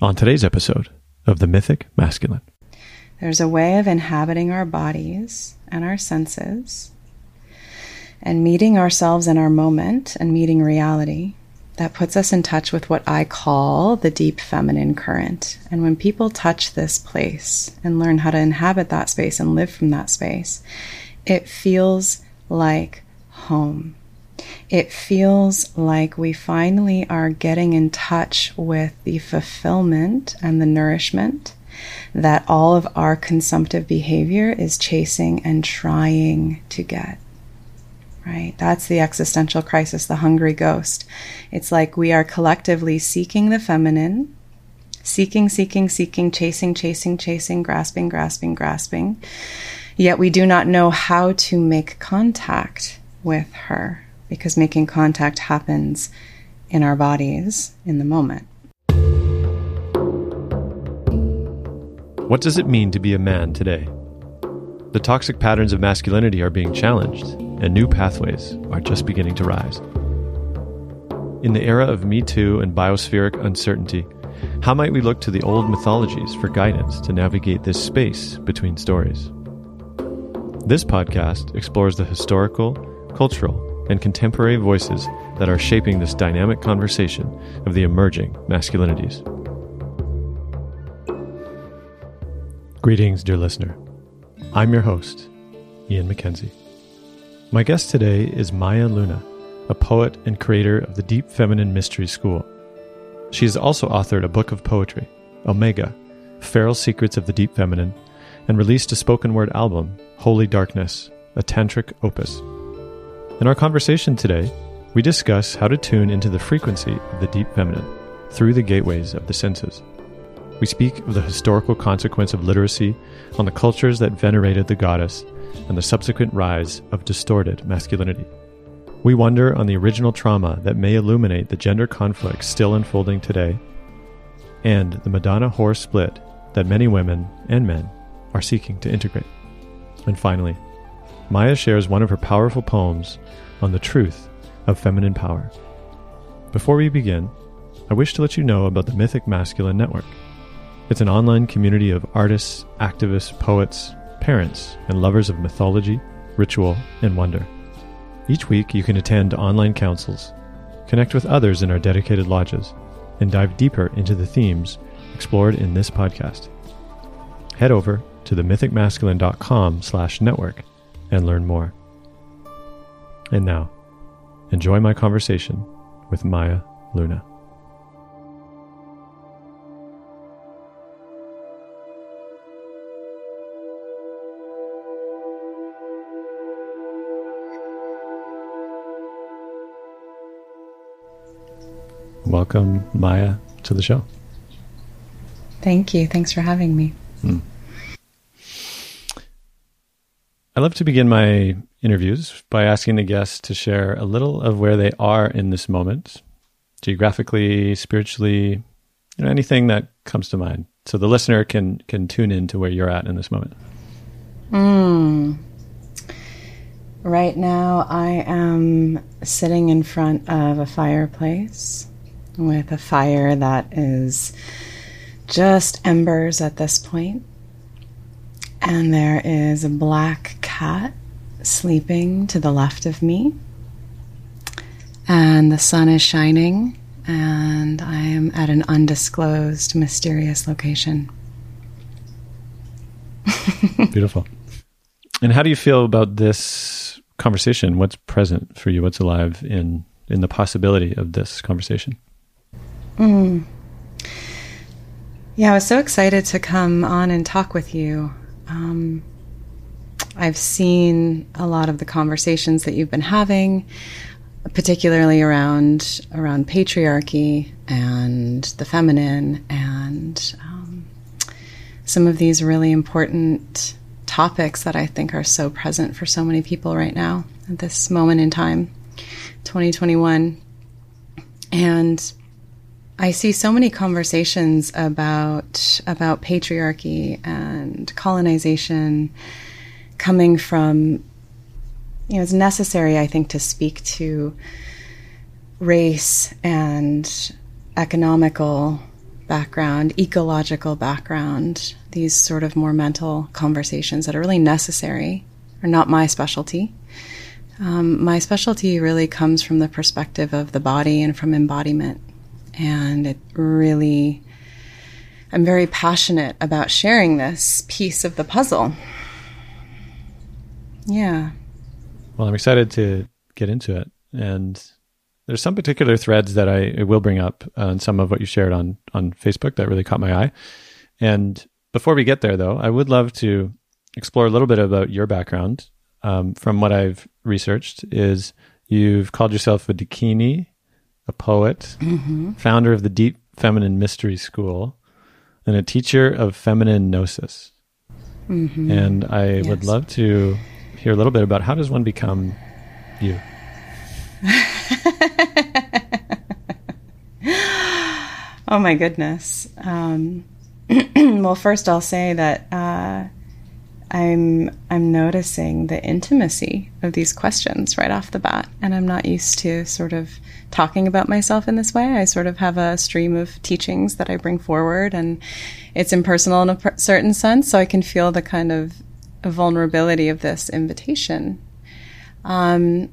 on today's episode of The Mythic Masculine. There's a way of inhabiting our bodies and our senses and meeting ourselves in our moment and meeting reality that puts us in touch with what I call the deep feminine current. And when people touch this place and learn how to inhabit that space and live from that space, it feels like home. It feels like we finally are getting in touch with the fulfillment and the nourishment that all of our consumptive behavior is chasing and trying to get right? That's the existential crisis, the hungry ghost. It's like we are collectively seeking the feminine, seeking, seeking, seeking, chasing, chasing, chasing, grasping, grasping, grasping. Yet we do not know how to make contact with her because making contact happens in our bodies in the moment. What does it mean to be a man today? The toxic patterns of masculinity are being challenged and new pathways are just beginning to rise. In the era of Me Too and biospheric uncertainty, how might we look to the old mythologies for guidance to navigate this space between stories? This podcast explores the historical, cultural, and contemporary voices that are shaping this dynamic conversation of the emerging masculinities. Greetings, dear listener. I'm your host, Ian MacKenzie. My guest today is Maya Luna, a poet and creator of the Deep Feminine Mystery School. She has also authored a book of poetry, Omega Feral Secrets of the Deep Feminine, and released a spoken word album, Holy Darkness, a tantric opus. In our conversation today, we discuss how to tune into the frequency of the deep feminine through the gateways of the senses. We speak of the historical consequence of literacy on the cultures that venerated the goddess and the subsequent rise of distorted masculinity. We wonder on the original trauma that may illuminate the gender conflicts still unfolding today, and the Madonna whore split that many women and men are seeking to integrate. And finally, Maya shares one of her powerful poems on the truth of feminine power. Before we begin, I wish to let you know about the Mythic Masculine Network. It's an online community of artists, activists, poets, parents, and lovers of mythology, ritual, and wonder. Each week, you can attend online councils, connect with others in our dedicated lodges, and dive deeper into the themes explored in this podcast. Head over to themythicmasculine.com slash network and learn more. And now, enjoy my conversation with Maya Luna. Welcome, Maya, to the show. Thank you. Thanks for having me. Hmm. I love to begin my interviews by asking the guests to share a little of where they are in this moment, geographically, spiritually, you know, anything that comes to mind, so the listener can can tune in to where you're at in this moment. Mm. Right now, I am sitting in front of a fireplace with a fire that is just embers at this point. And there is a black cat sleeping to the left of me. And the sun is shining, and I am at an undisclosed, mysterious location. Beautiful. And how do you feel about this conversation? What's present for you? What's alive in in the possibility of this conversation? Mm. Yeah, I was so excited to come on and talk with you. Um, I've seen a lot of the conversations that you've been having, particularly around around patriarchy and the feminine, and um, some of these really important topics that I think are so present for so many people right now at this moment in time, 2021, and I see so many conversations about about patriarchy and colonization coming from you know it's necessary I think to speak to race and economical background, ecological background, these sort of more mental conversations that are really necessary are not my specialty. Um, my specialty really comes from the perspective of the body and from embodiment. And it really, I'm very passionate about sharing this piece of the puzzle. Yeah. Well, I'm excited to get into it. And there's some particular threads that I, will bring up on some of what you shared on, on Facebook that really caught my eye. And before we get there, though, I would love to explore a little bit about your background. Um, from what I've researched, is you've called yourself a Dakini, a poet, mm-hmm. founder of the Deep Feminine Mystery School, and a teacher of feminine gnosis. Mm-hmm. And I yes. would love to hear a little bit about how does one become you. oh my goodness. Um, well, first I'll say that uh, I'm I'm noticing the intimacy of these questions right off the bat, and I'm not used to sort of talking about myself in this way. I sort of have a stream of teachings that I bring forward, and it's impersonal in a certain sense, so I can feel the kind of vulnerability of this invitation. Um,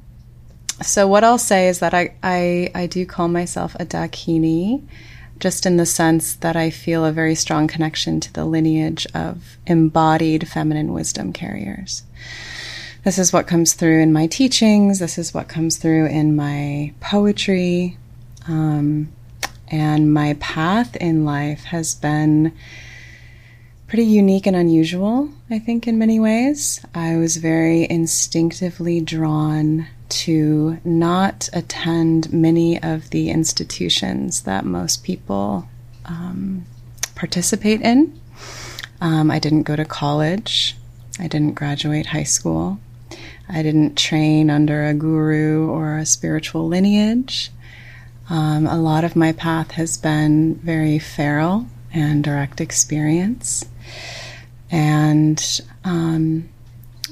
so what I'll say is that I, I, I do call myself a Dakini just in the sense that I feel a very strong connection to the lineage of embodied feminine wisdom carriers. This is what comes through in my teachings, this is what comes through in my poetry. Um, and my path in life has been pretty unique and unusual, I think, in many ways. I was very instinctively drawn to not attend many of the institutions that most people um, participate in. Um, I didn't go to college. I didn't graduate high school. I didn't train under a guru or a spiritual lineage. Um, a lot of my path has been very feral and direct experience. And um,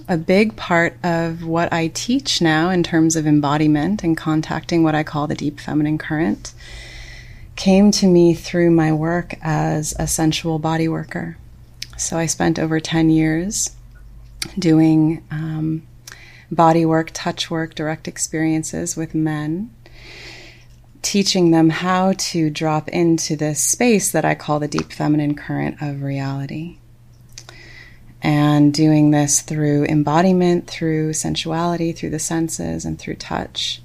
a big part of what I teach now in terms of embodiment and contacting what I call the deep feminine current came to me through my work as a sensual body worker. So I spent over 10 years doing um, body work, touch work, direct experiences with men, teaching them how to drop into this space that I call the deep feminine current of reality and doing this through embodiment, through sensuality, through the senses, and through touch.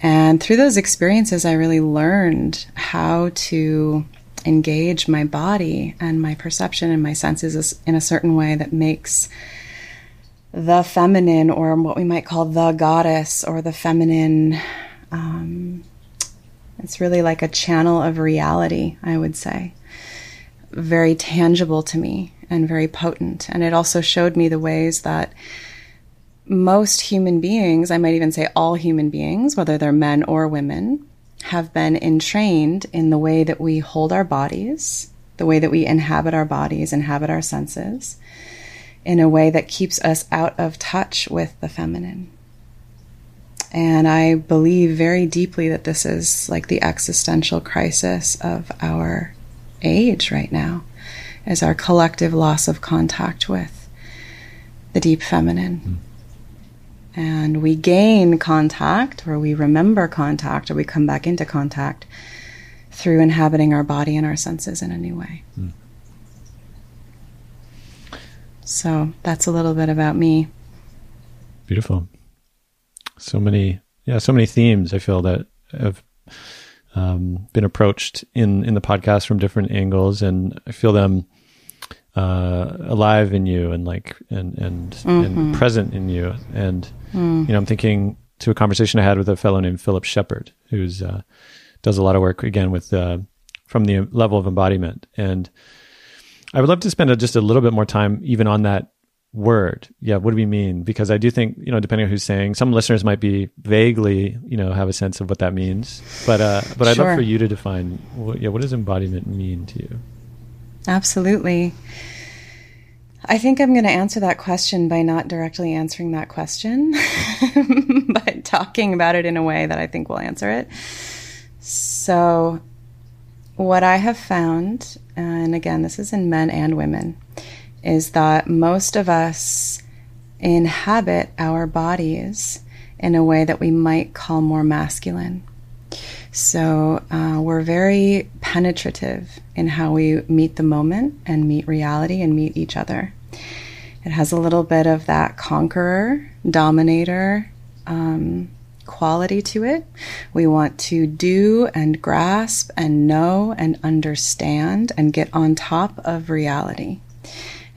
And through those experiences, I really learned how to engage my body and my perception and my senses in a certain way that makes the feminine, or what we might call the goddess, or the feminine. Um, it's really like a channel of reality, I would say. Very tangible to me and very potent. And it also showed me the ways that most human beings, I might even say all human beings, whether they're men or women, have been entrained in the way that we hold our bodies, the way that we inhabit our bodies, inhabit our senses, in a way that keeps us out of touch with the feminine. And I believe very deeply that this is like the existential crisis of our age right now is our collective loss of contact with the deep feminine. Mm. And we gain contact, or we remember contact, or we come back into contact through inhabiting our body and our senses in a new way. Mm. So that's a little bit about me. Beautiful. So many, yeah, so many themes I feel that have um, been approached in in the podcast from different angles, and I feel them uh, alive in you and like and and mm-hmm. and present in you. And mm. you know, I'm thinking to a conversation I had with a fellow named Philip Shepherd, who's uh, does a lot of work again with uh, from the level of embodiment. And I would love to spend a, just a little bit more time even on that word. Yeah, what do we mean? Because I do think you know, depending on who's saying, some listeners might be vaguely you know have a sense of what that means. But uh, but I'd love for you to define. What, yeah, what does embodiment mean to you? Absolutely. I think I'm going to answer that question by not directly answering that question, but talking about it in a way that I think will answer it. So, what I have found, and again, this is in men and women, is that most of us inhabit our bodies in a way that we might call more masculine. So uh, we're very penetrative in how we meet the moment and meet reality and meet each other. It has a little bit of that conqueror, dominator um, quality to it. We want to do and grasp and know and understand and get on top of reality.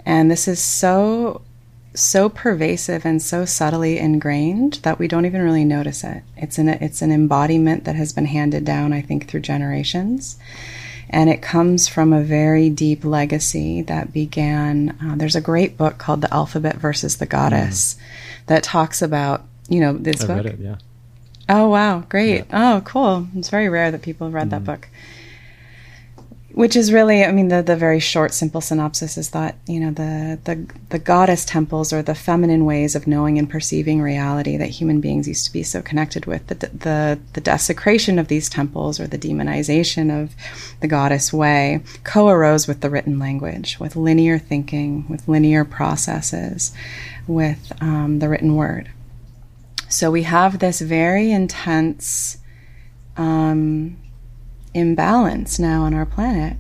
And this is so so pervasive and so subtly ingrained that we don't even really notice it. It's an it's an embodiment that has been handed down, I think, through generations, and it comes from a very deep legacy that began. Uh, there's a great book called "The Alphabet versus the Goddess" mm. that talks about you know this I book. It, yeah. Oh wow, great! Yeah. Oh, cool. It's very rare that people have read mm. that book which is really i mean the, the very short simple synopsis is that you know the, the the goddess temples or the feminine ways of knowing and perceiving reality that human beings used to be so connected with the the, the desecration of these temples or the demonization of the goddess way co-arose with the written language with linear thinking with linear processes with um, the written word so we have this very intense um, imbalance now on our planet.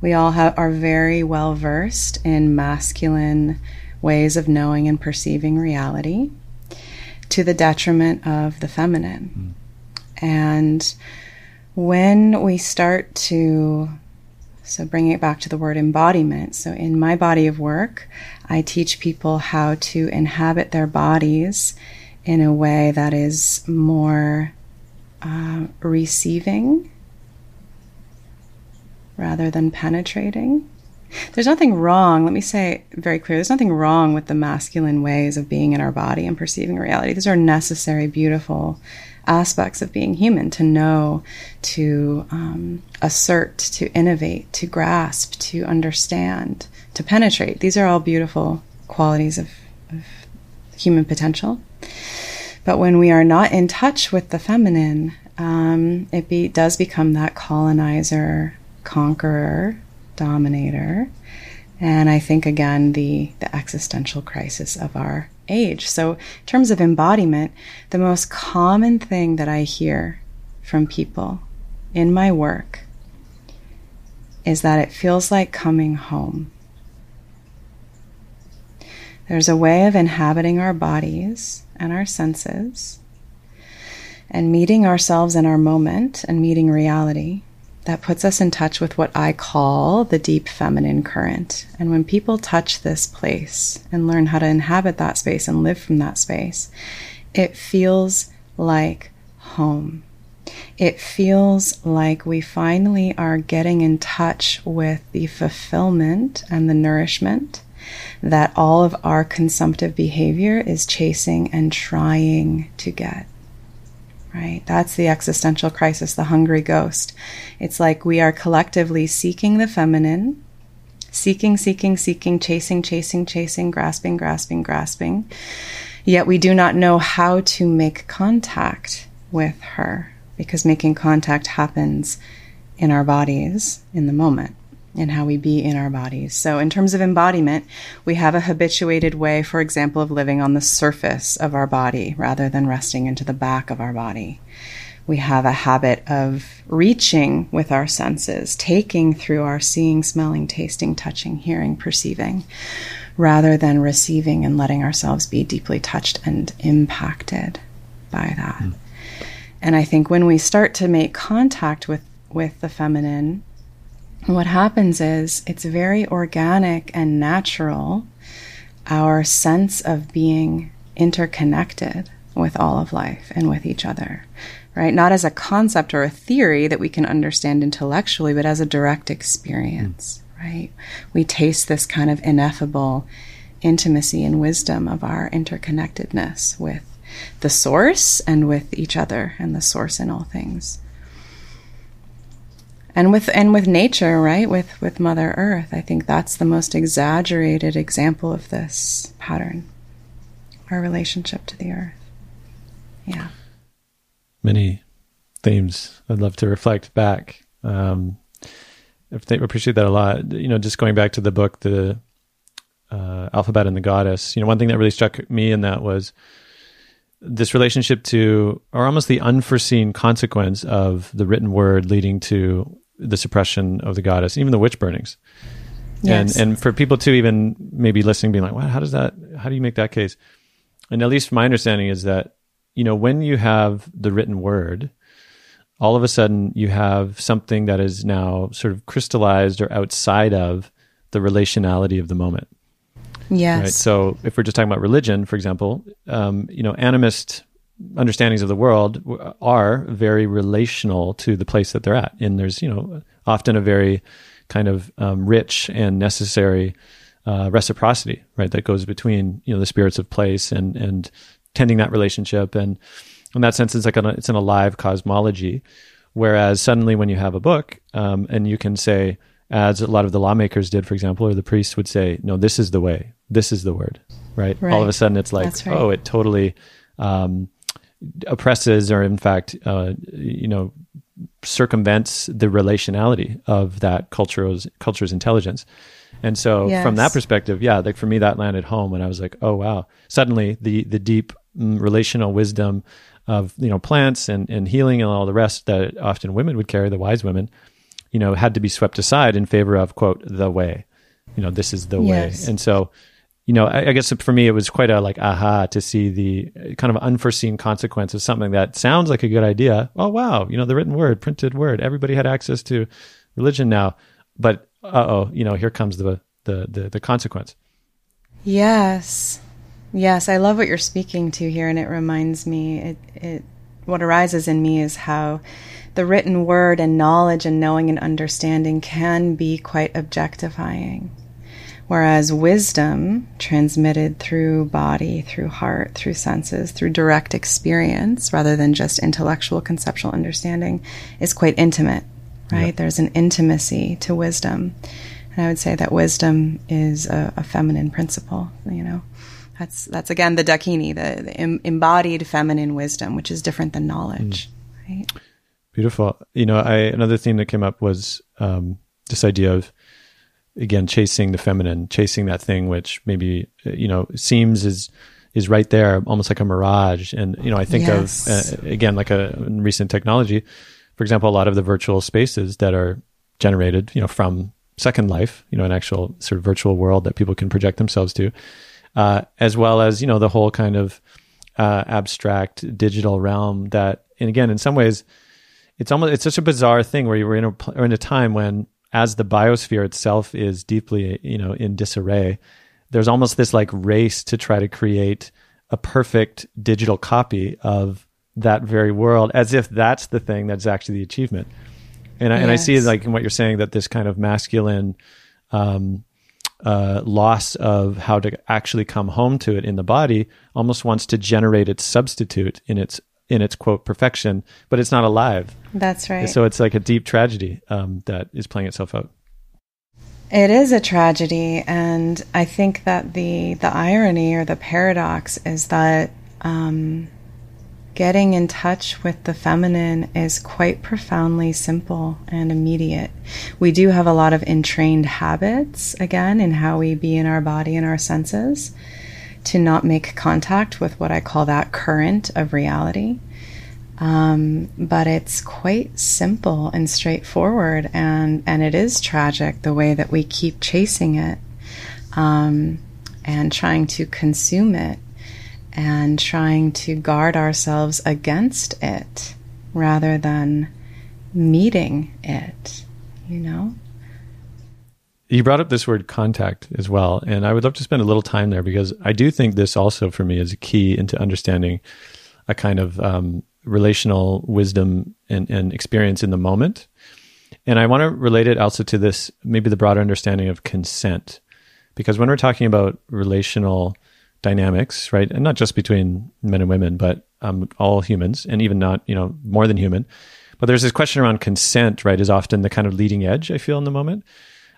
We all have, are very well versed in masculine ways of knowing and perceiving reality to the detriment of the feminine. Mm. And when we start to, so bringing it back to the word embodiment, so in my body of work, I teach people how to inhabit their bodies in a way that is more uh, receiving rather than penetrating. There's nothing wrong, let me say very clear, there's nothing wrong with the masculine ways of being in our body and perceiving reality. These are necessary, beautiful aspects of being human to know, to um, assert, to innovate, to grasp, to understand, to penetrate. These are all beautiful qualities of, of human potential. But when we are not in touch with the feminine, um, it be, does become that colonizer, conqueror, dominator, and I think again the the existential crisis of our age. So, in terms of embodiment, the most common thing that I hear from people in my work is that it feels like coming home. There's a way of inhabiting our bodies and our senses and meeting ourselves in our moment and meeting reality that puts us in touch with what I call the deep feminine current. And when people touch this place and learn how to inhabit that space and live from that space, it feels like home. It feels like we finally are getting in touch with the fulfillment and the nourishment that all of our consumptive behavior is chasing and trying to get right? That's the existential crisis, the hungry ghost. It's like we are collectively seeking the feminine, seeking, seeking, seeking, chasing, chasing, chasing, grasping, grasping, grasping. Yet we do not know how to make contact with her because making contact happens in our bodies in the moment and how we be in our bodies. So, in terms of embodiment, we have a habituated way, for example, of living on the surface of our body rather than resting into the back of our body. We have a habit of reaching with our senses, taking through our seeing, smelling, tasting, touching, hearing, perceiving, rather than receiving and letting ourselves be deeply touched and impacted by that. Mm. And I think when we start to make contact with, with the feminine, what happens is it's very organic and natural, our sense of being interconnected with all of life and with each other, right? Not as a concept or a theory that we can understand intellectually, but as a direct experience, mm. right? We taste this kind of ineffable intimacy and wisdom of our interconnectedness with the source and with each other and the source in all things and with and with nature right with with mother earth i think that's the most exaggerated example of this pattern our relationship to the earth yeah many themes i'd love to reflect back um, I appreciate that a lot. You know, just going back to the book, the uh, Alphabet and the Goddess. You know, one thing that really struck me in that was this relationship to, or almost the unforeseen consequence of the written word leading to the suppression of the goddess, even the witch burnings. Yes. And and for people to even maybe listening, being like, "What? How does that? How do you make that case?" And at least my understanding is that you know when you have the written word, all of a sudden you have something that is now sort of crystallized or outside of the relationality of the moment. Yes. Right? So if we're just talking about religion, for example, um, you know, animist understandings of the world are very relational to the place that they're at, and there's you know often a very kind of um, rich and necessary uh, reciprocity, right, that goes between you know the spirits of place and and tending that relationship, and in that sense, it's like a, it's an alive cosmology. Whereas suddenly, when you have a book, um, and you can say, as a lot of the lawmakers did, for example, or the priests would say, "No, this is the way. This is the word." Right. right. All of a sudden, it's like, right. oh, it totally um, oppresses, or in fact, uh, you know, circumvents the relationality of that culture's culture's intelligence. And so yes. from that perspective, yeah, like for me that landed home and I was like, oh wow. Suddenly the the deep mm, relational wisdom of, you know, plants and, and healing and all the rest that often women would carry, the wise women, you know, had to be swept aside in favor of quote, the way. You know, this is the yes. way. And so you know, I, I, guess for me, it was quite a like aha to see the kind of unforeseen consequence of something that sounds like a good idea. Oh, wow. You know, the written word, printed word, everybody had access to religion now. But uh oh, you know, here comes the, the, the, the consequence. Yes. Yes. I love what you're speaking to here. And it reminds me, it, it, what arises in me is how the written word and knowledge and knowing and understanding can be quite objectifying Whereas wisdom, transmitted through body, through heart, through senses, through direct experience, rather than just intellectual conceptual understanding, is quite intimate, right? Yep. There's an intimacy to wisdom. And I would say that wisdom is a, a feminine principle, you know. That's, that's again the Dakini, the, the em- embodied feminine wisdom, which is different than knowledge, mm. right? Beautiful. You know, I, another theme that came up was um, this idea of again chasing the feminine chasing that thing which maybe you know seems is is right there almost like a mirage and you know i think yes. of uh, again like a recent technology for example a lot of the virtual spaces that are generated you know from second life you know an actual sort of virtual world that people can project themselves to uh, as well as you know the whole kind of uh, abstract digital realm that and again in some ways it's almost it's such a bizarre thing where you were in a, in a time when as the biosphere itself is deeply, you know, in disarray, there's almost this like race to try to create a perfect digital copy of that very world, as if that's the thing that's actually the achievement. And I, yes. and I see like in what you're saying that this kind of masculine um, uh, loss of how to actually come home to it in the body almost wants to generate its substitute in its in its quote perfection, but it's not alive. That's right. So it's like a deep tragedy um, that is playing itself out. It is a tragedy, and I think that the the irony or the paradox is that um, getting in touch with the feminine is quite profoundly simple and immediate. We do have a lot of entrained habits again in how we be in our body and our senses to not make contact with what I call that current of reality. Um, but it's quite simple and straightforward, and, and it is tragic the way that we keep chasing it um, and trying to consume it and trying to guard ourselves against it rather than meeting it, you know? You brought up this word contact as well and i would love to spend a little time there because i do think this also for me is a key into understanding a kind of um, relational wisdom and, and experience in the moment. And i want to relate it also to this maybe the broader understanding of consent. Because when we're talking about relational dynamics right and not just between men and women but um, all humans and even not you know more than human but there's this question around consent right is often the kind of leading edge i feel in the moment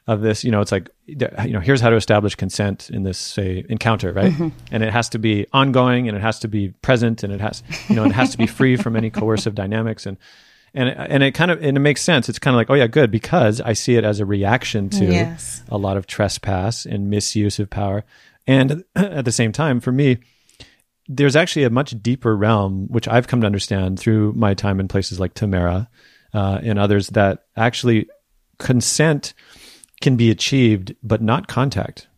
of this you know it's like you know here's how to establish consent in this say encounter right mm-hmm. and it has to be ongoing and it has to be present and it has you know it has to be free from any coercive dynamics and and and it kind of and it makes sense. It's kind of like, oh yeah, good because I see it as a reaction to Yes. a lot of trespass and misuse of power, and at the same time, for me, there's actually a much deeper realm which I've come to understand through my time in places like Tamera uh, and others that actually consent can be achieved, but not contact.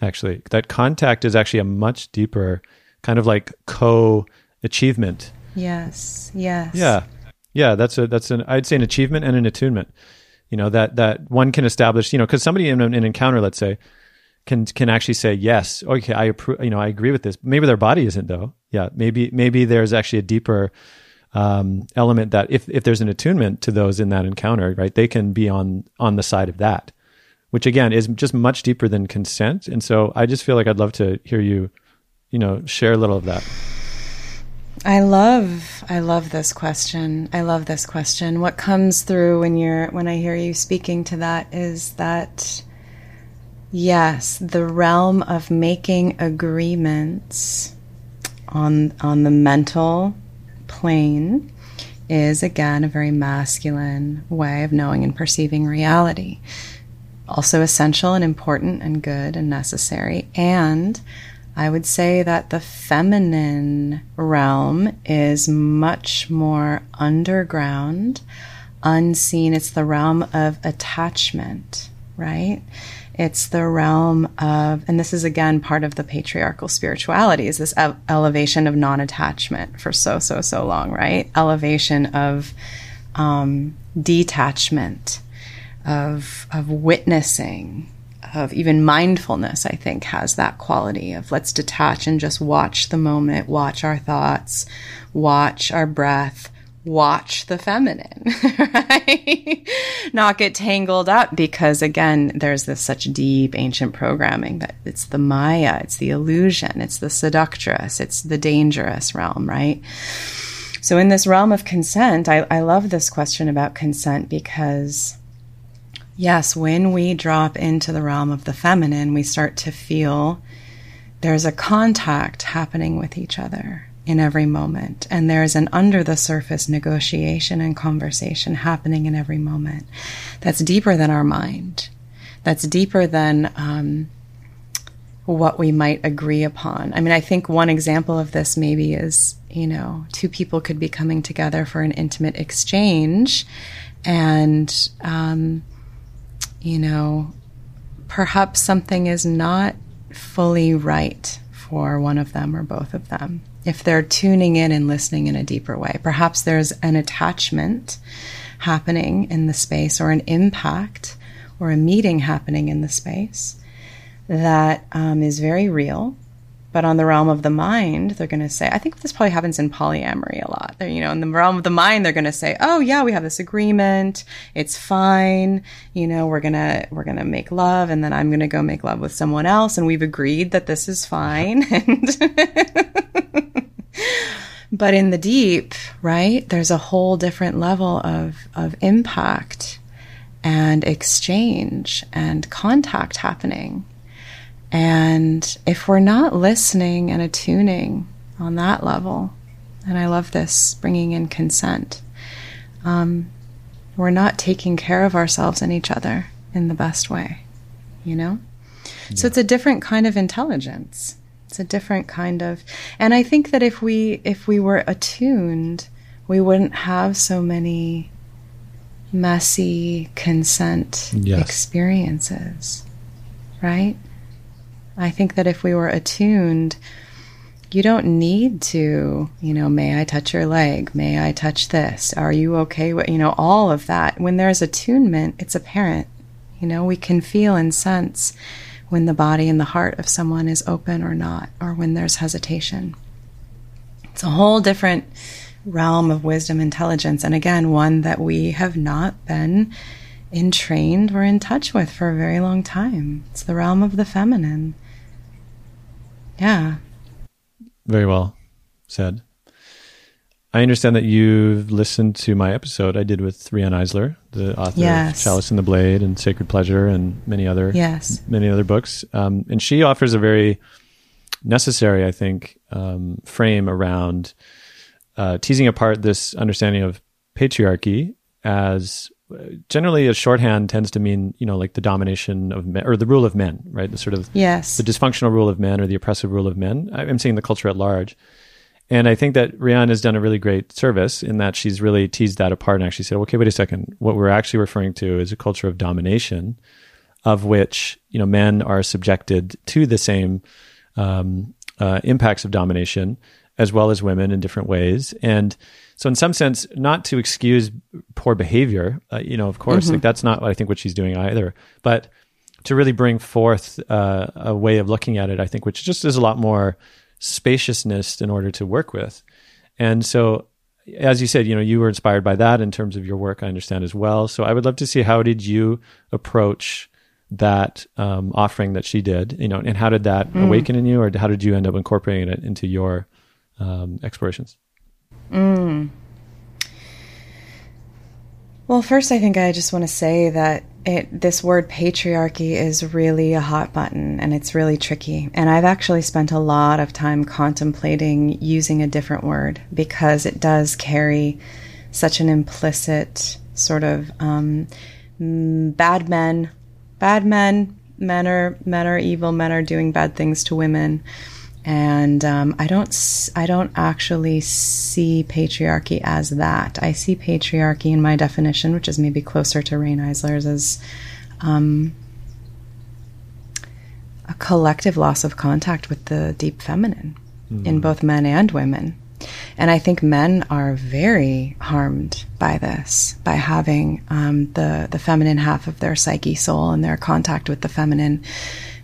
Actually, that contact is actually a much deeper kind of like co achievement. Yes. Yes. Yeah, yeah. That's a that's an I'd say an achievement and an attunement. You know that that one can establish. You know, because somebody in an, an encounter, let's say, can can actually say yes. Okay, I approve. You know, I agree with this. Maybe their body isn't though. Yeah, maybe maybe there's actually a deeper um, element that if if there's an attunement to those in that encounter, right, they can be on on the side of that, which again is just much deeper than consent. And so I just feel like I'd love to hear you, you know, share a little of that. I love I love this question. I love this question. What comes through when you're when I hear you speaking to that is that yes, the realm of making agreements on on the mental plane is again a very masculine way of knowing and perceiving reality. Also essential and important and good and necessary and I would say that the feminine realm is much more underground, unseen. It's the realm of attachment, right? It's the realm of, and this is again part of the patriarchal spirituality, is this ele- elevation of non attachment for so, so, so long, right? Elevation of um, detachment, of, of witnessing, of even mindfulness, I think, has that quality of let's detach and just watch the moment, watch our thoughts, watch our breath, watch the feminine, right? Not get tangled up because, again, there's this such deep ancient programming that it's the Maya, it's the illusion, it's the seductress, it's the dangerous realm, right? So, in this realm of consent, I, I love this question about consent because Yes, when we drop into the realm of the feminine, we start to feel there's a contact happening with each other in every moment. And there's an under the surface negotiation and conversation happening in every moment that's deeper than our mind, that's deeper than um, what we might agree upon. I mean, I think one example of this maybe is, you know, two people could be coming together for an intimate exchange and, um, you know, perhaps something is not fully right for one of them or both of them. If they're tuning in and listening in a deeper way, perhaps there's an attachment happening in the space or an impact or a meeting happening in the space that um, is very real. But on the realm of the mind, they're going to say, I think this probably happens in polyamory a lot. They're, you know, in the realm of the mind, they're going to say, oh yeah, we have this agreement. It's fine. You know, we're going to, we're going to make love and then I'm going to go make love with someone else. And we've agreed that this is fine. And but in the deep, right, there's a whole different level of, of impact and exchange and contact happening. And if we're not listening and attuning on that level, and I love this bringing in consent, um, we're not taking care of ourselves and each other in the best way, you know? Yeah. So it's a different kind of intelligence. It's a different kind of, and I think that if we if we were attuned, we wouldn't have so many messy consent yes. experiences, right? I think that if we were attuned, you don't need to, you know, may I touch your leg? May I touch this? Are you okay with, you know, all of that. When there's attunement, it's apparent. You know, we can feel and sense when the body and the heart of someone is open or not, or when there's hesitation. It's a whole different realm of wisdom intelligence. And again, one that we have not been entrained or in touch with for a very long time. It's the realm of the feminine. Yeah. Very well said. I understand that you've listened to my episode I did with Riane Eisler, the author yes. of Chalice and the Blade and Sacred Pleasure and many other yes. many other books. Um, and she offers a very necessary, I think, um, frame around uh, teasing apart this understanding of patriarchy as generally a shorthand tends to mean you know like the domination of men or the rule of men right? The sort of yes. the dysfunctional rule of men or the oppressive rule of men. I'm saying the culture at large. And i think that Riane has done a really great service in that she's really teased that apart and actually said okay wait a second. What we're actually referring to is a culture of domination of which you know men are subjected to the same um, uh, impacts of domination as well as women in different ways. And so in some sense, not to excuse poor behavior, uh, you know, of course, mm-hmm. like that's not what I think what she's doing either, but to really bring forth uh, a way of looking at it, I think, which just is a lot more spaciousness in order to work with. And so, as you said, you know, you were inspired by that in terms of your work, I understand as well. So I would love to see how did you approach that um, offering that she did, you know, and how did that mm. awaken in you, or how did you end up incorporating it into your um, explorations? Mm. Well, first, I think I just want to say that it, this word patriarchy is really a hot button and it's really tricky. And I've actually spent a lot of time contemplating using a different word because it does carry such an implicit sort of um, bad men, bad men, men are men are evil, men are doing bad things to women and um, I don't I don't actually see patriarchy as that. I see patriarchy in my definition, which is maybe closer to Riane Eisler's, as um, a collective loss of contact with the deep feminine mm. in both men and women. And I think men are very harmed by this, by having um, the the feminine half of their psyche, soul, and their contact with the feminine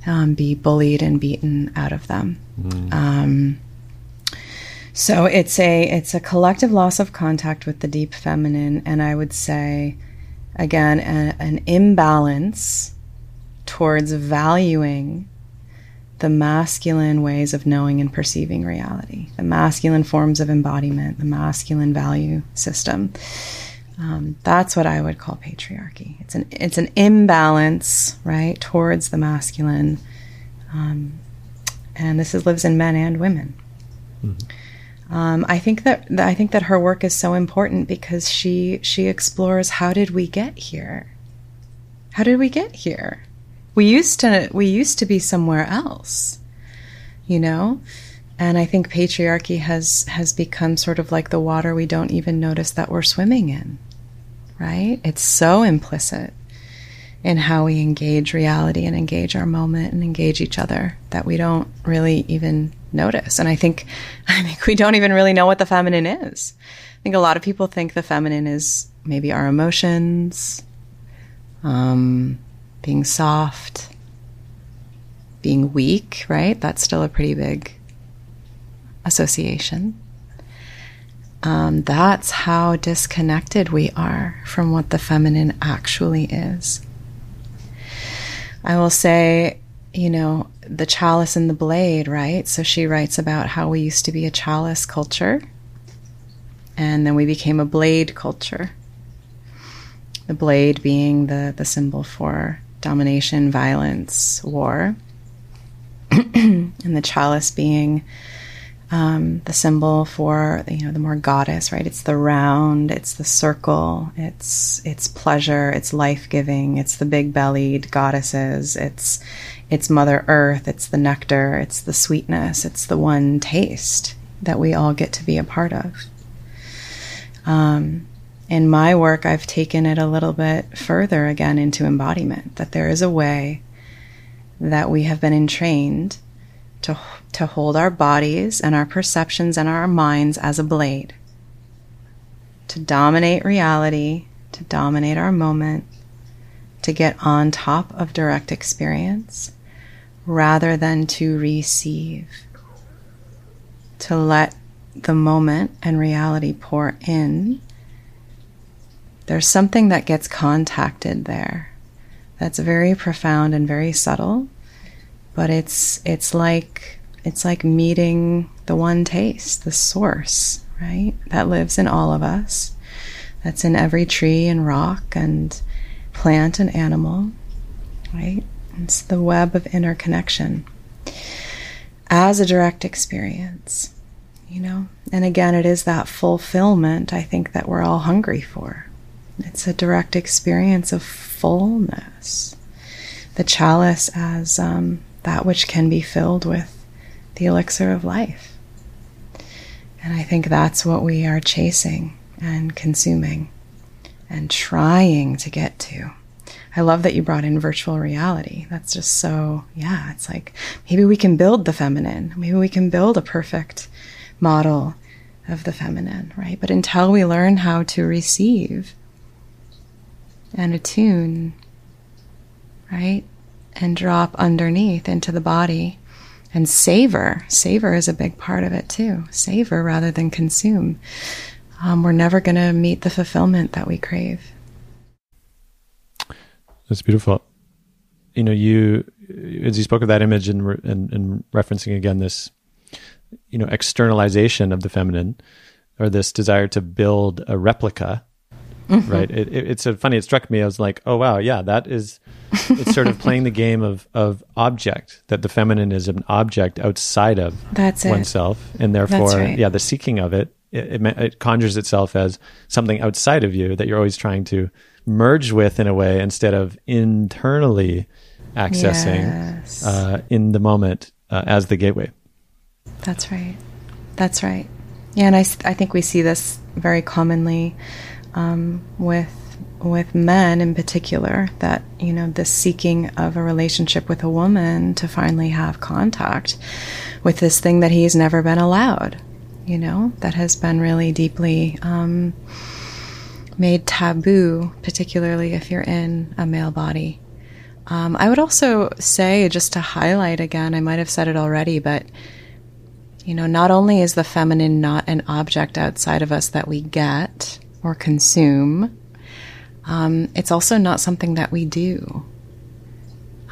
um, be bullied and beaten out of them. Mm. Um, so it's a it's a collective loss of contact with the deep feminine, and I would say, again, a, an imbalance towards valuing the masculine ways of knowing and perceiving reality, the masculine forms of embodiment, the masculine value system. Um, that's what I would call patriarchy. It's an it's an imbalance, right, towards the masculine, um, and this is, lives in men and women. Mm-hmm. Um, I think that I think that her work is so important because she she explores how did we get here? How did we get here? We used to we used to be somewhere else, you know. And I think patriarchy has has become sort of like the water we don't even notice that we're swimming in right? It's so implicit in how we engage reality and engage our moment and engage each other that we don't really even notice. And I think I think we don't even really know what the feminine is. I think a lot of people think the feminine is maybe our emotions, um, being soft, being weak, right? That's still a pretty big association um, that's how disconnected we are from what the feminine actually is. I will say, you know, the chalice and the blade, right? So she writes about how we used to be a chalice culture and then we became a blade culture. The blade being the, the symbol for domination, violence, war, and the chalice being um, the symbol for you know the more goddess, right? It's the round, it's the circle, it's it's pleasure, it's life giving, it's the big bellied goddesses, it's it's Mother Earth, it's the nectar, it's the sweetness, it's the one taste that we all get to be a part of. Um, in my work, I've taken it a little bit further again into embodiment. That there is a way that we have been entrained to, to hold our bodies and our perceptions and our minds as a blade, to dominate reality, to dominate our moment, to get on top of direct experience rather than to receive, to let the moment and reality pour in. There's something that gets contacted there that's very profound and very subtle but it's it's like it's like meeting the one taste, the source, right? That lives in all of us. That's in every tree and rock and plant and animal, right? It's the web of interconnection. As a direct experience, you know? And again, it is that fulfillment I think that we're all hungry for. It's a direct experience of fullness. The chalice as um, that which can be filled with the elixir of life. And I think that's what we are chasing and consuming and trying to get to. I love that you brought in virtual reality. That's just so, yeah, it's like maybe we can build the feminine. Maybe we can build a perfect model of the feminine, right? But until we learn how to receive and attune, right? And drop underneath into the body and savor. Savor is a big part of it too. Savor rather than consume. Um, we're never going to meet the fulfillment that we crave. That's beautiful. You know, you as you spoke of that image and, and, and referencing again this, you know, externalization of the feminine, or this desire to build a replica, mm-hmm. right? It, it, it's a funny. It struck me. I was like, oh wow, yeah, that is. it's sort of playing the game of of object that the feminine is an object outside of That's oneself, and therefore, right. yeah, the seeking of it, it, it conjures itself as something outside of you that you're always trying to merge with in a way instead of internally accessing yes. uh, in the moment uh, as the gateway. That's right. That's right. Yeah, and I, I think we see this very commonly um, with with men in particular that you know the seeking of a relationship with a woman to finally have contact with this thing that he's never been allowed you know that has been really deeply um, made taboo, particularly if you're in a male body. Um, I would also say, just to highlight again, I might have said it already, but you know, not only is the feminine not an object outside of us that we get or consume, um, it's also not something that we do.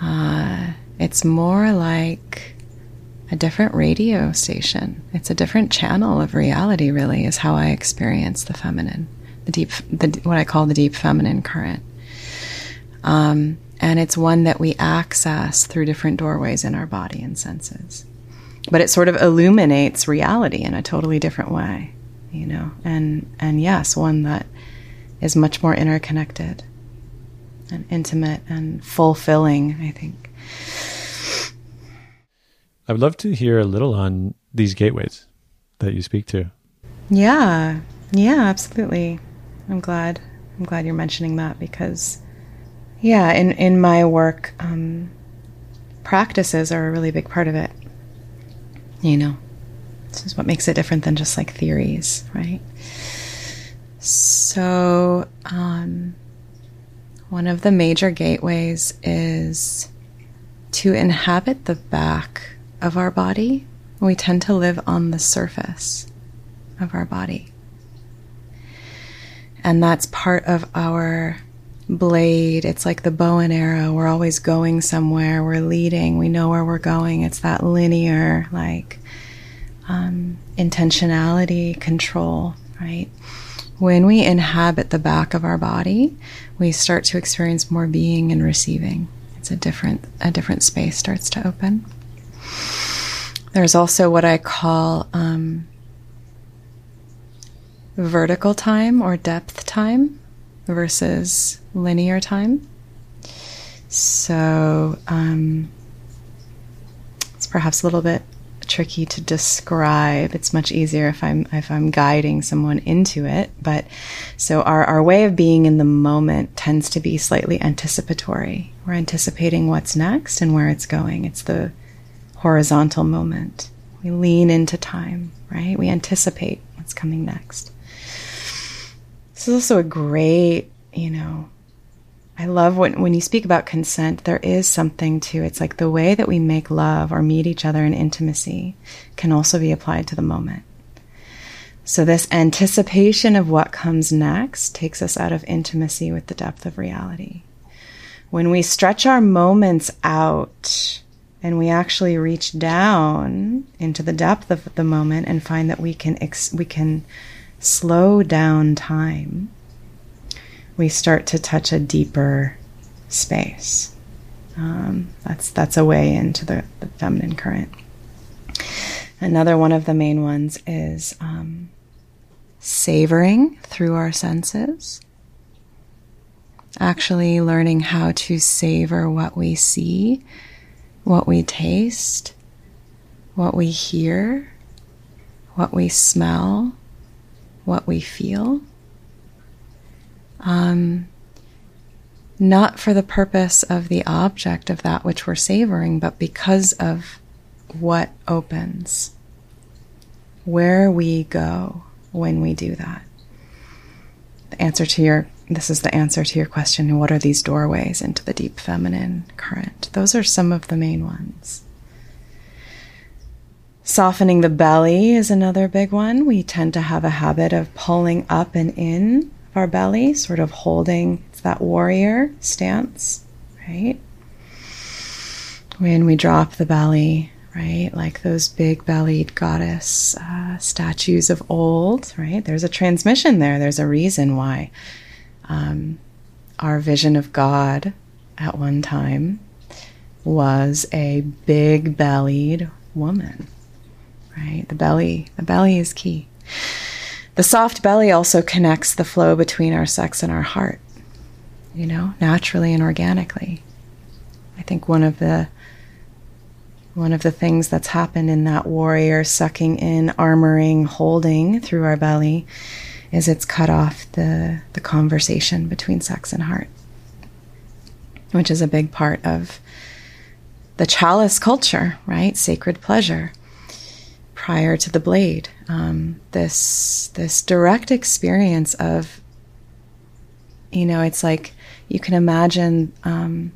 Uh, it's more like a different radio station. It's a different channel of reality, really, is how I experience the feminine the deep, the, what I call the deep feminine current. Um, and it's one that we access through different doorways in our body and senses. But it sort of illuminates reality in a totally different way, you know. And and yes, one that is much more interconnected and intimate and fulfilling, I think. I would love to hear a little on these gateways that you speak to. Yeah. Yeah, absolutely. I'm glad. I'm glad you're mentioning that because, yeah, in in my work, um, practices are a really big part of it. You know, this is what makes it different than just like theories, right? So, um, one of the major gateways is to inhabit the back of our body. We tend to live on the surface of our body. And that's part of our blade. It's like the bow and arrow. We're always going somewhere. We're leading. We know where we're going. It's that linear, like, um, intentionality control, right? When we inhabit the back of our body, we start to experience more being and receiving. It's a different, a different space starts to open. There's also what I call um, vertical time or depth time versus linear time. So um, it's perhaps a little bit tricky to describe. It's much easier if I'm if I'm guiding someone into it. But so our, our way of being in the moment tends to be slightly anticipatory. We're anticipating what's next and where it's going. It's the horizontal moment. We lean into time, right? We anticipate what's coming next. This is also a great, you know, I love when, when you speak about consent, there is something to it's like the way that we make love or meet each other in intimacy can also be applied to the moment. So, this anticipation of what comes next takes us out of intimacy with the depth of reality. When we stretch our moments out and we actually reach down into the depth of the moment and find that we can, ex- we can slow down time, we start to touch a deeper space. Um, that's that's a way into the, the feminine current. Another one of the main ones is um, savoring through our senses. Actually, learning how to savor what we see, what we taste, what we hear, what we smell, what we feel. Um, not for the purpose of the object of that which we're savoring, but because of what opens, where we go when we do that. The answer to your this is the answer to your question what are these doorways into the deep feminine current? Those are some of the main ones. Softening the belly is another big one. We tend to have a habit of pulling up and in our belly, sort of holding that warrior stance, right? When we drop the belly, right? Like those big bellied goddess uh, statues of old, right? There's a transmission there. There's a reason why um, our vision of God at one time was a big bellied woman, right? The belly, the belly is key. The soft belly also connects the flow between our sex and our heart, you know, naturally and organically. I think one of the one of the things that's happened in that warrior sucking in, armoring, holding through our belly is it's cut off the, the conversation between sex and heart, which is a big part of the chalice culture, right? Sacred pleasure prior to the blade. Um, this this direct experience of, you know, it's like you can imagine. Um,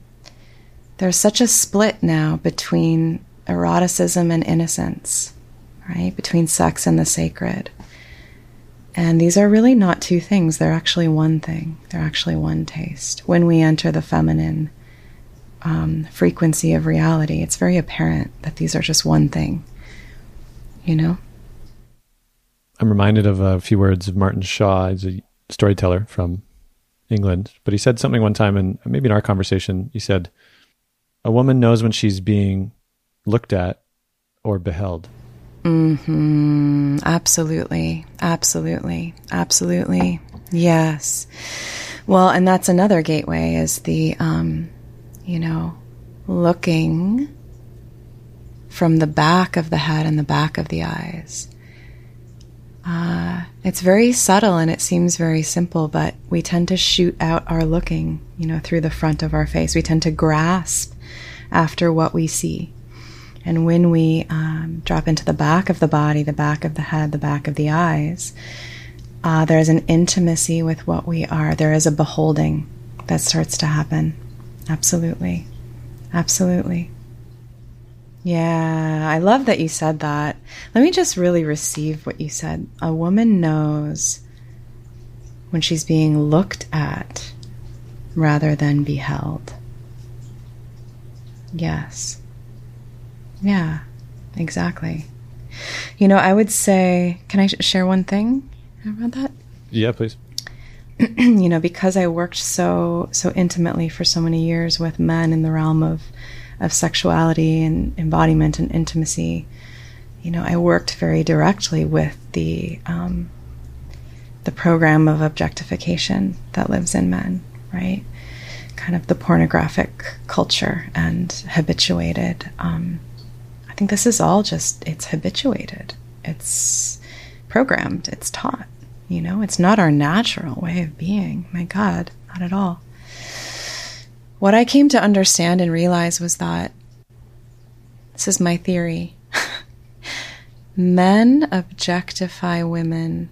there's such a split now between eroticism and innocence, right? Between sex and the sacred. And these are really not two things, they're actually one thing. They're actually one taste. When we enter the feminine um, frequency of reality, it's very apparent that these are just one thing, you know? I'm reminded of a few words of Martin Shaw. He's a storyteller from England, but he said something one time, and maybe in our conversation, he said, A woman knows when she's being looked at or beheld. Hmm. Absolutely. Absolutely. Absolutely. Yes. Well, and that's another gateway is the, um, you know, looking from the back of the head and the back of the eyes. Uh, it's very subtle and it seems very simple, but we tend to shoot out our looking, you know, through the front of our face. We tend to grasp after what we see. And when we um, drop into the back of the body, the back of the head, the back of the eyes, uh, there is an intimacy with what we are. There is a beholding that starts to happen. Absolutely. Absolutely. Yeah, I love that you said that. Let me just really receive what you said. A woman knows when she's being looked at rather than beheld. Yes. Yeah, exactly. You know, I would say, can I share one thing about that? Yeah, please. you know, because I worked so so intimately for so many years with men in the realm of of sexuality and embodiment and intimacy, you know, I worked very directly with the um, the program of objectification that lives in men, right? Kind of the pornographic culture and habituated um, I think this is all just, it's habituated. It's programmed. It's taught. You know, it's not our natural way of being. My God, not at all. What I came to understand and realize was that this is my theory. Men objectify women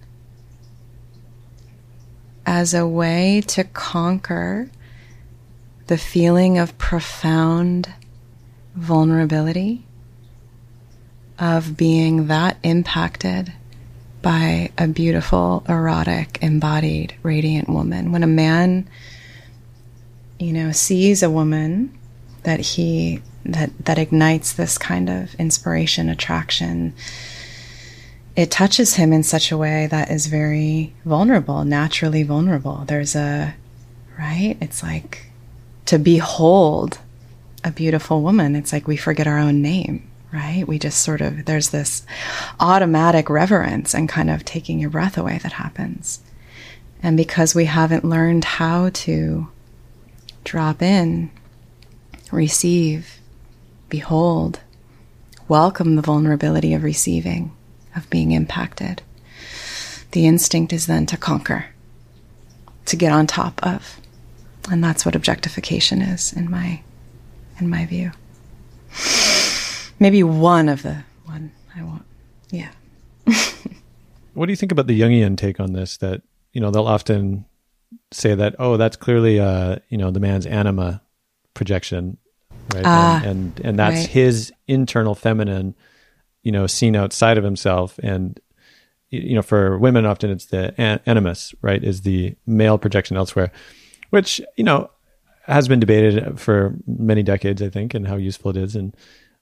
as a way to conquer the feeling of profound vulnerability of being that impacted by a beautiful, erotic, embodied, radiant woman. When a man, you know, sees a woman that he that that ignites this kind of inspiration, attraction, it touches him in such a way that is very vulnerable, naturally vulnerable. There's a right? It's like to behold a beautiful woman, it's like we forget our own name right? We just sort of, there's this automatic reverence and kind of taking your breath away that happens. And because we haven't learned how to drop in, receive, behold, welcome the vulnerability of receiving, of being impacted, the instinct is then to conquer, to get on top of. And that's what objectification is in my in my view. Maybe one of the one I want. Yeah. what do you think about the Jungian take on this? That you know they'll often say that oh that's clearly uh you know the man's anima projection right ah, and, and, and that's right. his internal feminine you know seen outside of himself and you know for women often it's the an- animus right is the male projection elsewhere which you know has been debated for many decades i think and how useful it is and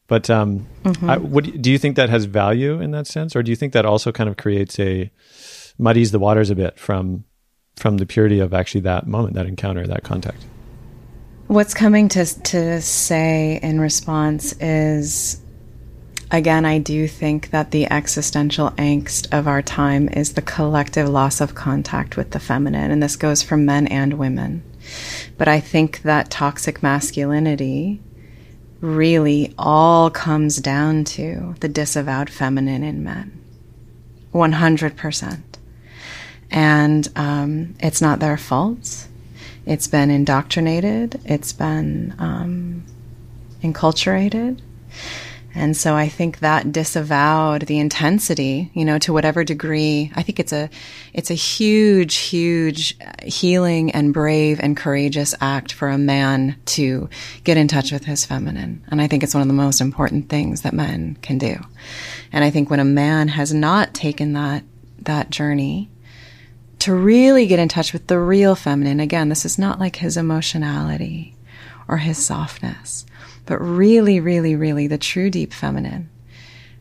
but um Mm-hmm. I, what do you think that has value in that sense or do you think that also kind of creates a muddies the waters a bit from from the purity of actually that moment that encounter that contact What's coming to to say in response is again I do think that the existential angst of our time is the collective loss of contact with the feminine and this goes for men and women. But I think that toxic masculinity really all comes down to the disavowed feminine in men. 100%. And um, it's not their fault. It's been indoctrinated, it's been um, enculturated. And so I think that disavowed the intensity, you know, to whatever degree. I think it's a, it's a huge, huge healing and brave and courageous act for a man to get in touch with his feminine. And I think it's one of the most important things that men can do. And I think when a man has not taken that, that journey, to really get in touch with the real feminine. Again, this is not like his emotionality or his softness, but really, really, really the true deep feminine,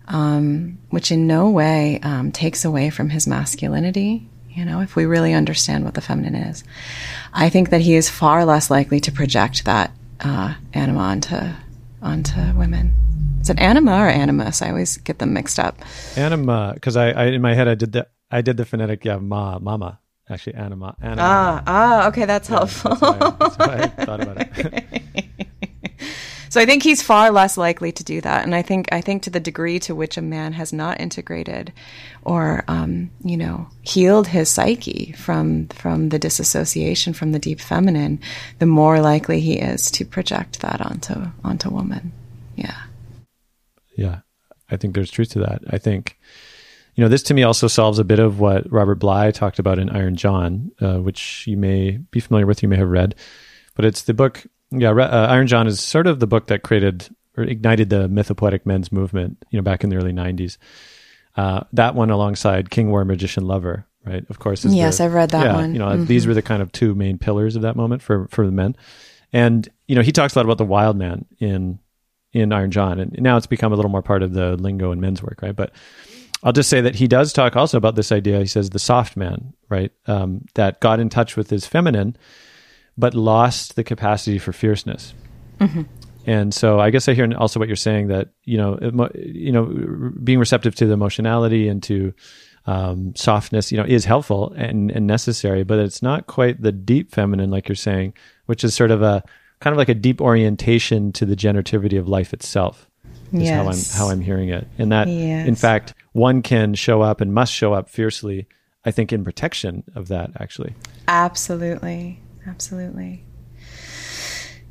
um, which in no way um, takes away from his masculinity. You know, if we really understand what the feminine is, I think that he is far less likely to project that uh, anima onto onto women. Is it anima or animus? I always get them mixed up. anima because I, I in my head i did the i did the phonetic yeah ma mama actually anima anima Ah, ah, okay, that's Yeah, helpful. that's, why, that's why i thought about it So I think he's far less likely to do that, and I think I think to the degree to which a man has not integrated, or um, you know, healed his psyche from from the disassociation from the deep feminine, the more likely he is to project that onto onto woman. Yeah. yeah i think there's truth to that i think you know this to me also solves a bit of what robert bly talked about in iron john uh, which you may be familiar with you may have read. But it's the book yeah Re- uh, iron john is sort of the book that created or ignited the mythopoetic men's movement you know back in the early 90s uh, that one alongside king war magician lover right? Of course Yes, the- I've read that yeah, one. you know these were the kind of two main pillars of that moment for for the men. And you know he talks a lot about the wild man in in Iron John, and now it's become a little more part of the lingo in men's work, right? But I'll just say that he does talk also about this idea. He says the soft man, right, um, that got in touch with his feminine, but lost the capacity for fierceness. And so I guess I hear also what you're saying that you know, emo- you know, being receptive to the emotionality and to um, softness, you know, is helpful and, and necessary, but it's not quite the deep feminine, like you're saying, which is sort of a kind of like a deep orientation to the generativity of life itself. Is Yes. how I'm how I'm hearing it, and that in fact one can show up and must show up fiercely. I think in protection of that actually. Absolutely. Absolutely.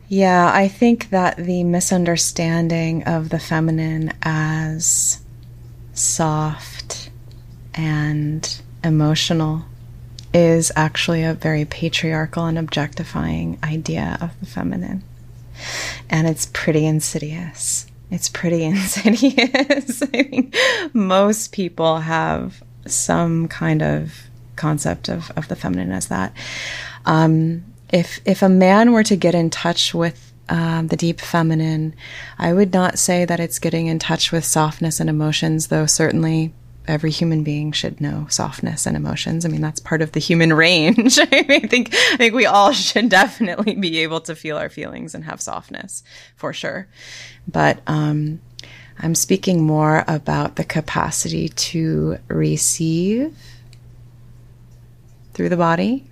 Yeah, I think that the misunderstanding of the feminine as soft and emotional is actually a very patriarchal and objectifying idea of the feminine. And it's pretty insidious. It's pretty insidious. I think most people have some kind of concept of, of the feminine as that. Um, if if a man were to get in touch with um, the deep feminine, I would not say that it's getting in touch with softness and emotions, though certainly every human being should know softness and emotions. I mean, that's part of the human range. I think I think we all should definitely be able to feel our feelings and have softness for sure. But um, I'm speaking more about the capacity to receive through the body,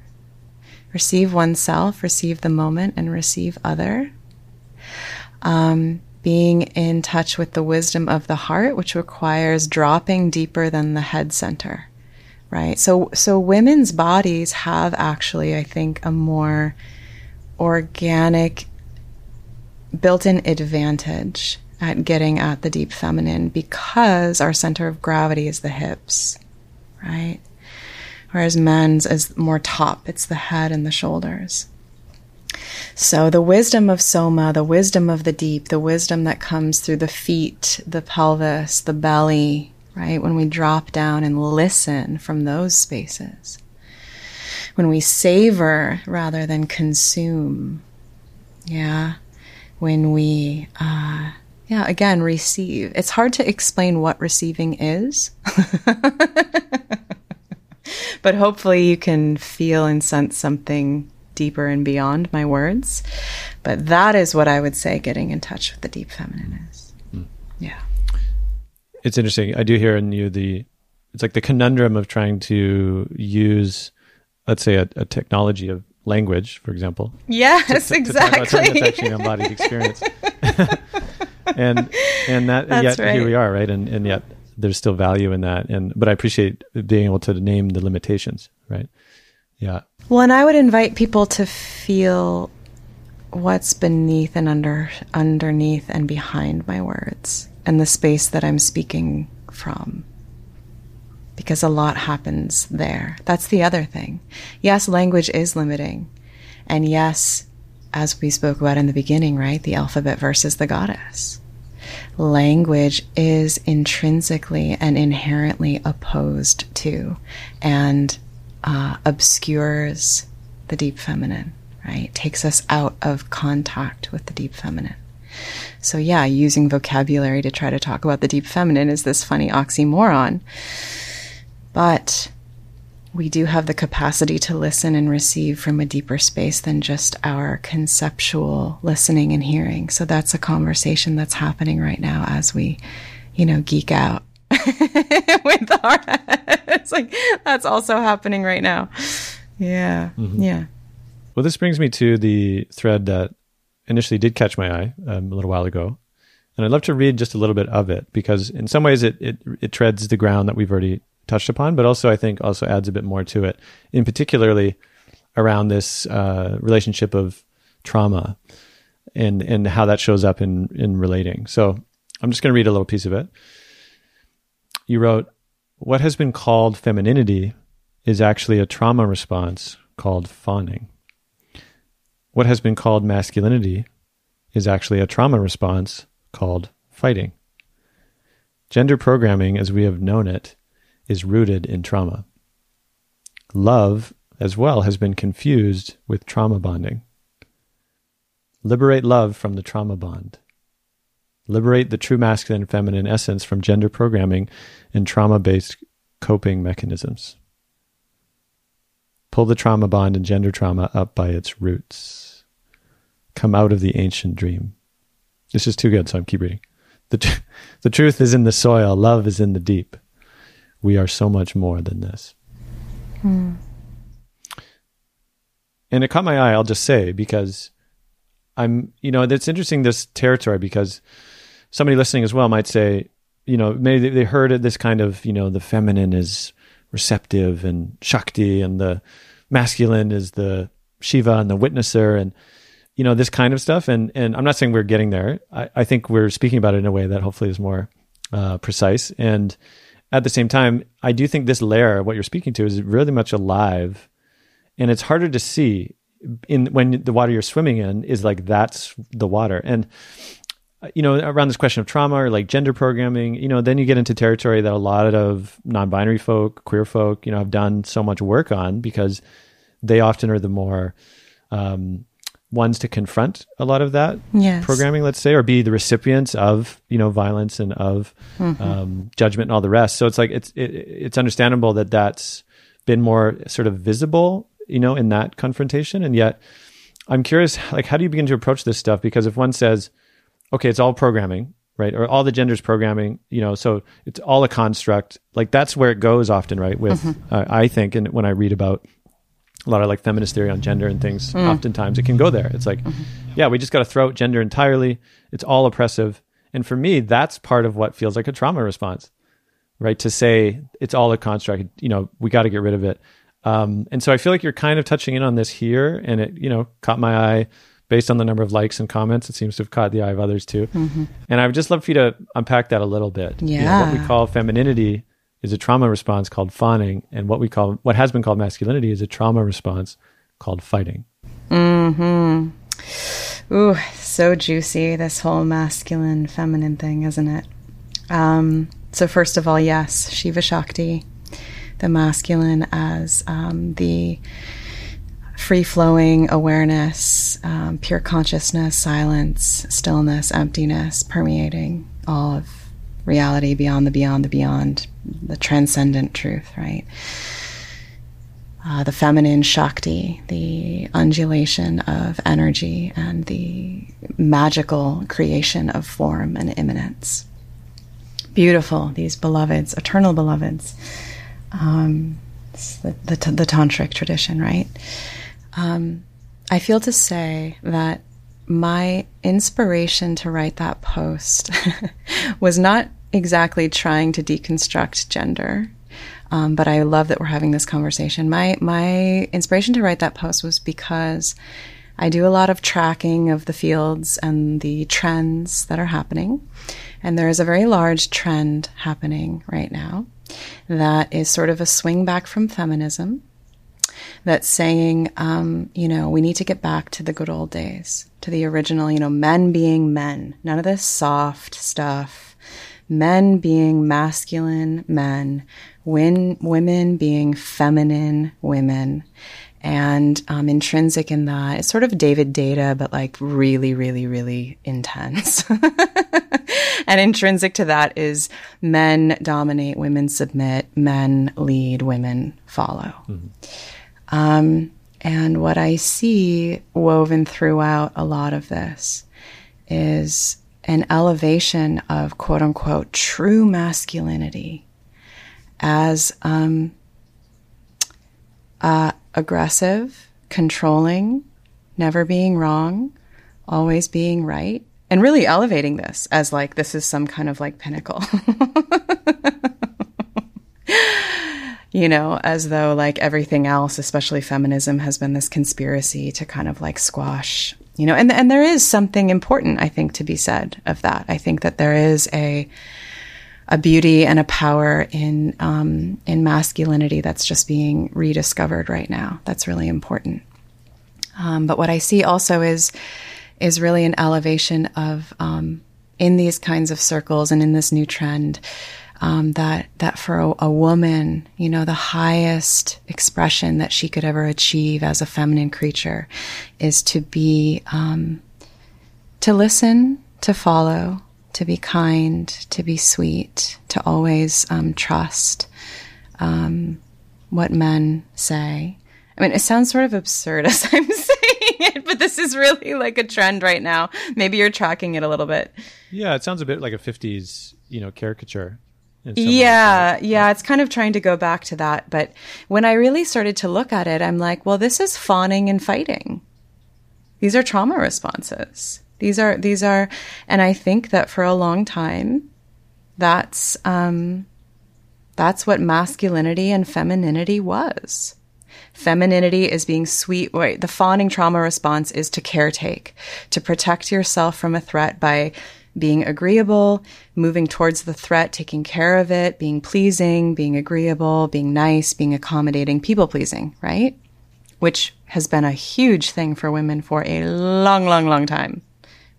receive oneself, receive the moment, and receive other. Um, being in touch with the wisdom of the heart, which requires dropping deeper than the head center, right? So, so women's bodies have actually, I think, a more organic, built-in advantage at getting at the deep feminine because our center of gravity is the hips, right? Whereas men's is more top, it's the head and the shoulders. So, the wisdom of Soma, the wisdom of the deep, the wisdom that comes through the feet, the pelvis, the belly, right? When we drop down and listen from those spaces. When we savor rather than consume. Yeah. When we, uh, yeah, again, receive. It's hard to explain what receiving is. but hopefully you can feel and sense something deeper and beyond my words. But that is what I would say getting in touch with the deep feminine is. Mm. Yeah. It's interesting. I do hear in you the it's like the conundrum of trying to use let's say a, a technology of language, for example. Yes, to, to, exactly. To that's actually an embodied experience. and and that that's yet right. here we are, right? And and yet there's still value in that. And but I appreciate being able to name the limitations, right? Yeah. Well, and I would invite people to feel what's beneath and under underneath and behind my words and the space that I'm speaking from. Because a lot happens there. That's the other thing. Yes, language is limiting. And yes, as we spoke about in the beginning, right? The alphabet versus the goddess. Language is intrinsically and inherently opposed to and uh, obscures the deep feminine, right? Takes us out of contact with the deep feminine. So, yeah, using vocabulary to try to talk about the deep feminine is this funny oxymoron. But we do have the capacity to listen and receive from a deeper space than just our conceptual listening and hearing. So, that's a conversation that's happening right now as we, you know, geek out with our heads. Like that's also happening right now. Yeah. Mm-hmm. Yeah. Well, this brings me to the thread that initially did catch my eye um, a little while ago. And I'd love to read just a little bit of it because in some ways it, it, it treads the ground that we've already touched upon, but also I think also adds a bit more to it, in particularly around this uh, relationship of trauma and and how that shows up in in relating. So I'm just going to read a little piece of it you wrote, What has been called femininity is actually a trauma response called fawning. What has been called masculinity is actually a trauma response called fighting. Gender programming, as we have known it, is rooted in trauma. Love, as well, has been confused with trauma bonding. Liberate love from the trauma bond. Liberate the true masculine and feminine essence from gender programming and trauma based coping mechanisms. Pull the trauma bond and gender trauma up by its roots. Come out of the ancient dream. This is too good, so I'm keep reading. The, tr- the truth is in the soil, love is in the deep. We are so much more than this. Hmm. And it caught my eye, I'll just say, because I'm, you know, it's interesting this territory because somebody listening as well might say, you know, maybe they heard this kind of, you know, the feminine is receptive and Shakti and the masculine is the Shiva and the witnesser and, you know, this kind of stuff. And, and I'm not saying we're getting there. I, I think we're speaking about it in a way that hopefully is more uh, precise. And at the same time, I do think this layer, what you're speaking to, is really much alive. And it's harder to see in when the water you're swimming in is like that's the water. And you know, around this question of trauma or like gender programming, you know, then you get into territory that a lot of non-binary folk, queer folk, you know, have done so much work on because they often are the more um, ones to confront a lot of that yes. programming, let's say, or be the recipients of you know violence and of mm-hmm. um, judgment and all the rest. So it's like it's it, it's understandable that that's been more sort of visible, you know, in that confrontation, and yet. I'm curious, like, how do you begin to approach this stuff? Because if one says, okay, it's all programming. right? Or all the genders programming, you know, so it's all a construct. Like that's where it goes often, right? With, mm-hmm. uh, I think, and when I read about a lot of like feminist theory on gender and things, mm. oftentimes it can go there. It's like, mm-hmm. yeah, we just got to throw out gender entirely. It's all oppressive. And for me, that's part of what feels like a trauma response, right? To say it's all a construct, you know, we got to get rid of it. Um, and so I feel like you're kind of touching in on this here, and it, you know, caught my eye based on the number of likes and comments. It seems to have caught the eye of others too. Mm-hmm. And I would just love for you to unpack that a little bit. Yeah. You know, what we call femininity is a trauma response called fawning, and what we call what has been called masculinity is a trauma response called fighting. Hmm. Ooh, so juicy. This whole masculine, feminine thing, isn't it? Um, so first of all, yes, Shiva Shakti, the masculine as um, the free flowing awareness, um, pure consciousness, silence, stillness, emptiness permeating all of reality beyond the beyond the beyond, the transcendent truth, right? Uh, the feminine Shakti, the undulation of energy, and the magical creation of form and immanence. Beautiful, these beloveds, eternal beloveds. Um, the, the, the, tantric tradition, right? Um, I feel to say that my inspiration to write that post was not exactly trying to deconstruct gender. Um, but I love that we're having this conversation. My my inspiration to write that post was because I do a lot of tracking of the fields and the trends that are happening, and there is a very large trend happening right now that is sort of a swing back from feminism that's saying, um, you know, we need to get back to the good old days, to the original, you know, men being men, none of this soft stuff, men being masculine men, when, women being feminine women. And um, intrinsic in that, it's sort of David Data, but like really, really, really intense. and intrinsic to that is men dominate, women submit, men lead, women follow. Mm-hmm. Um, and what I see woven throughout a lot of this is an elevation of quote unquote true masculinity as um, uh, aggressive, controlling, never being wrong, always being right, and really elevating this as like this is some kind of like pinnacle. you know, as though like everything else, especially feminism, has been this conspiracy to kind of like squash, you know, and and there is something important, I think, to be said of that. I think that there is a a beauty and a power in um, in masculinity that's just being rediscovered right now. That's really important. Um, but what I see also is is really an elevation of um, in these kinds of circles and in this new trend um, that that for a, a, woman, you know, the highest expression that she could ever achieve as a feminine creature is to be um, to listen, to follow, to be kind, to be sweet, to always um, trust um, what men say. I mean, it sounds sort of absurd as I'm saying it, but this is really like a trend right now. Maybe you're tracking it a little bit. Yeah, it sounds a bit like a 50s, you know, caricature. Yeah, yeah, it's kind of trying to go back to that. But when I really started to look at it, I'm like, well, this is fawning and fighting. These are trauma responses. These are these are, and I think that for a long time, that's um, that's what masculinity and femininity was. Femininity is being sweet. Wait, the fawning trauma response is to caretake, to protect yourself from a threat by being agreeable, moving towards the threat, taking care of it, being pleasing, being agreeable, being nice, being accommodating, people pleasing, right? Which has been a huge thing for women for a long, long, long time,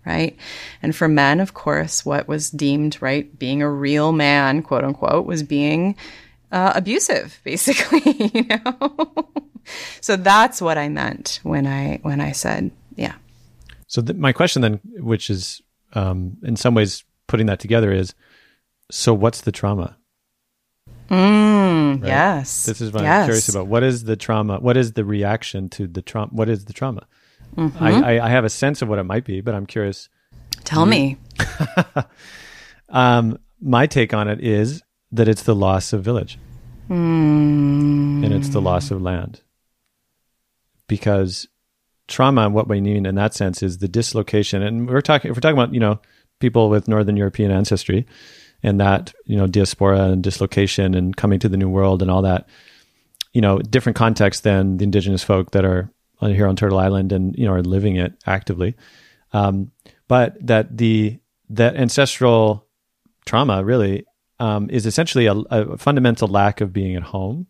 right? And for men, of course, what was deemed, right, being a real man, quote unquote, was being uh, abusive, basically, you know? so that's what I meant when I, when I said, yeah. So th- my question then, which is um, in some ways putting that together is so what's the trauma mm, right? yes this is what yes. i'm curious about what is the trauma what is the reaction to the trauma what is the trauma mm-hmm. I, I, I, have a sense of what it might be but i'm curious tell me um, my take on it is that it's the loss of village Mm. and it's the loss of land. Because trauma, what we mean in that sense, is the dislocation. And we're talking, if we're talking about, you know, people with Northern European ancestry and that, you know, diaspora and dislocation and coming to the new world and all that, you know, different context than the indigenous folk that are here on Turtle Island and, you know, are living it actively. Um, but that the, that ancestral trauma really um, is essentially a, a, fundamental lack of being at home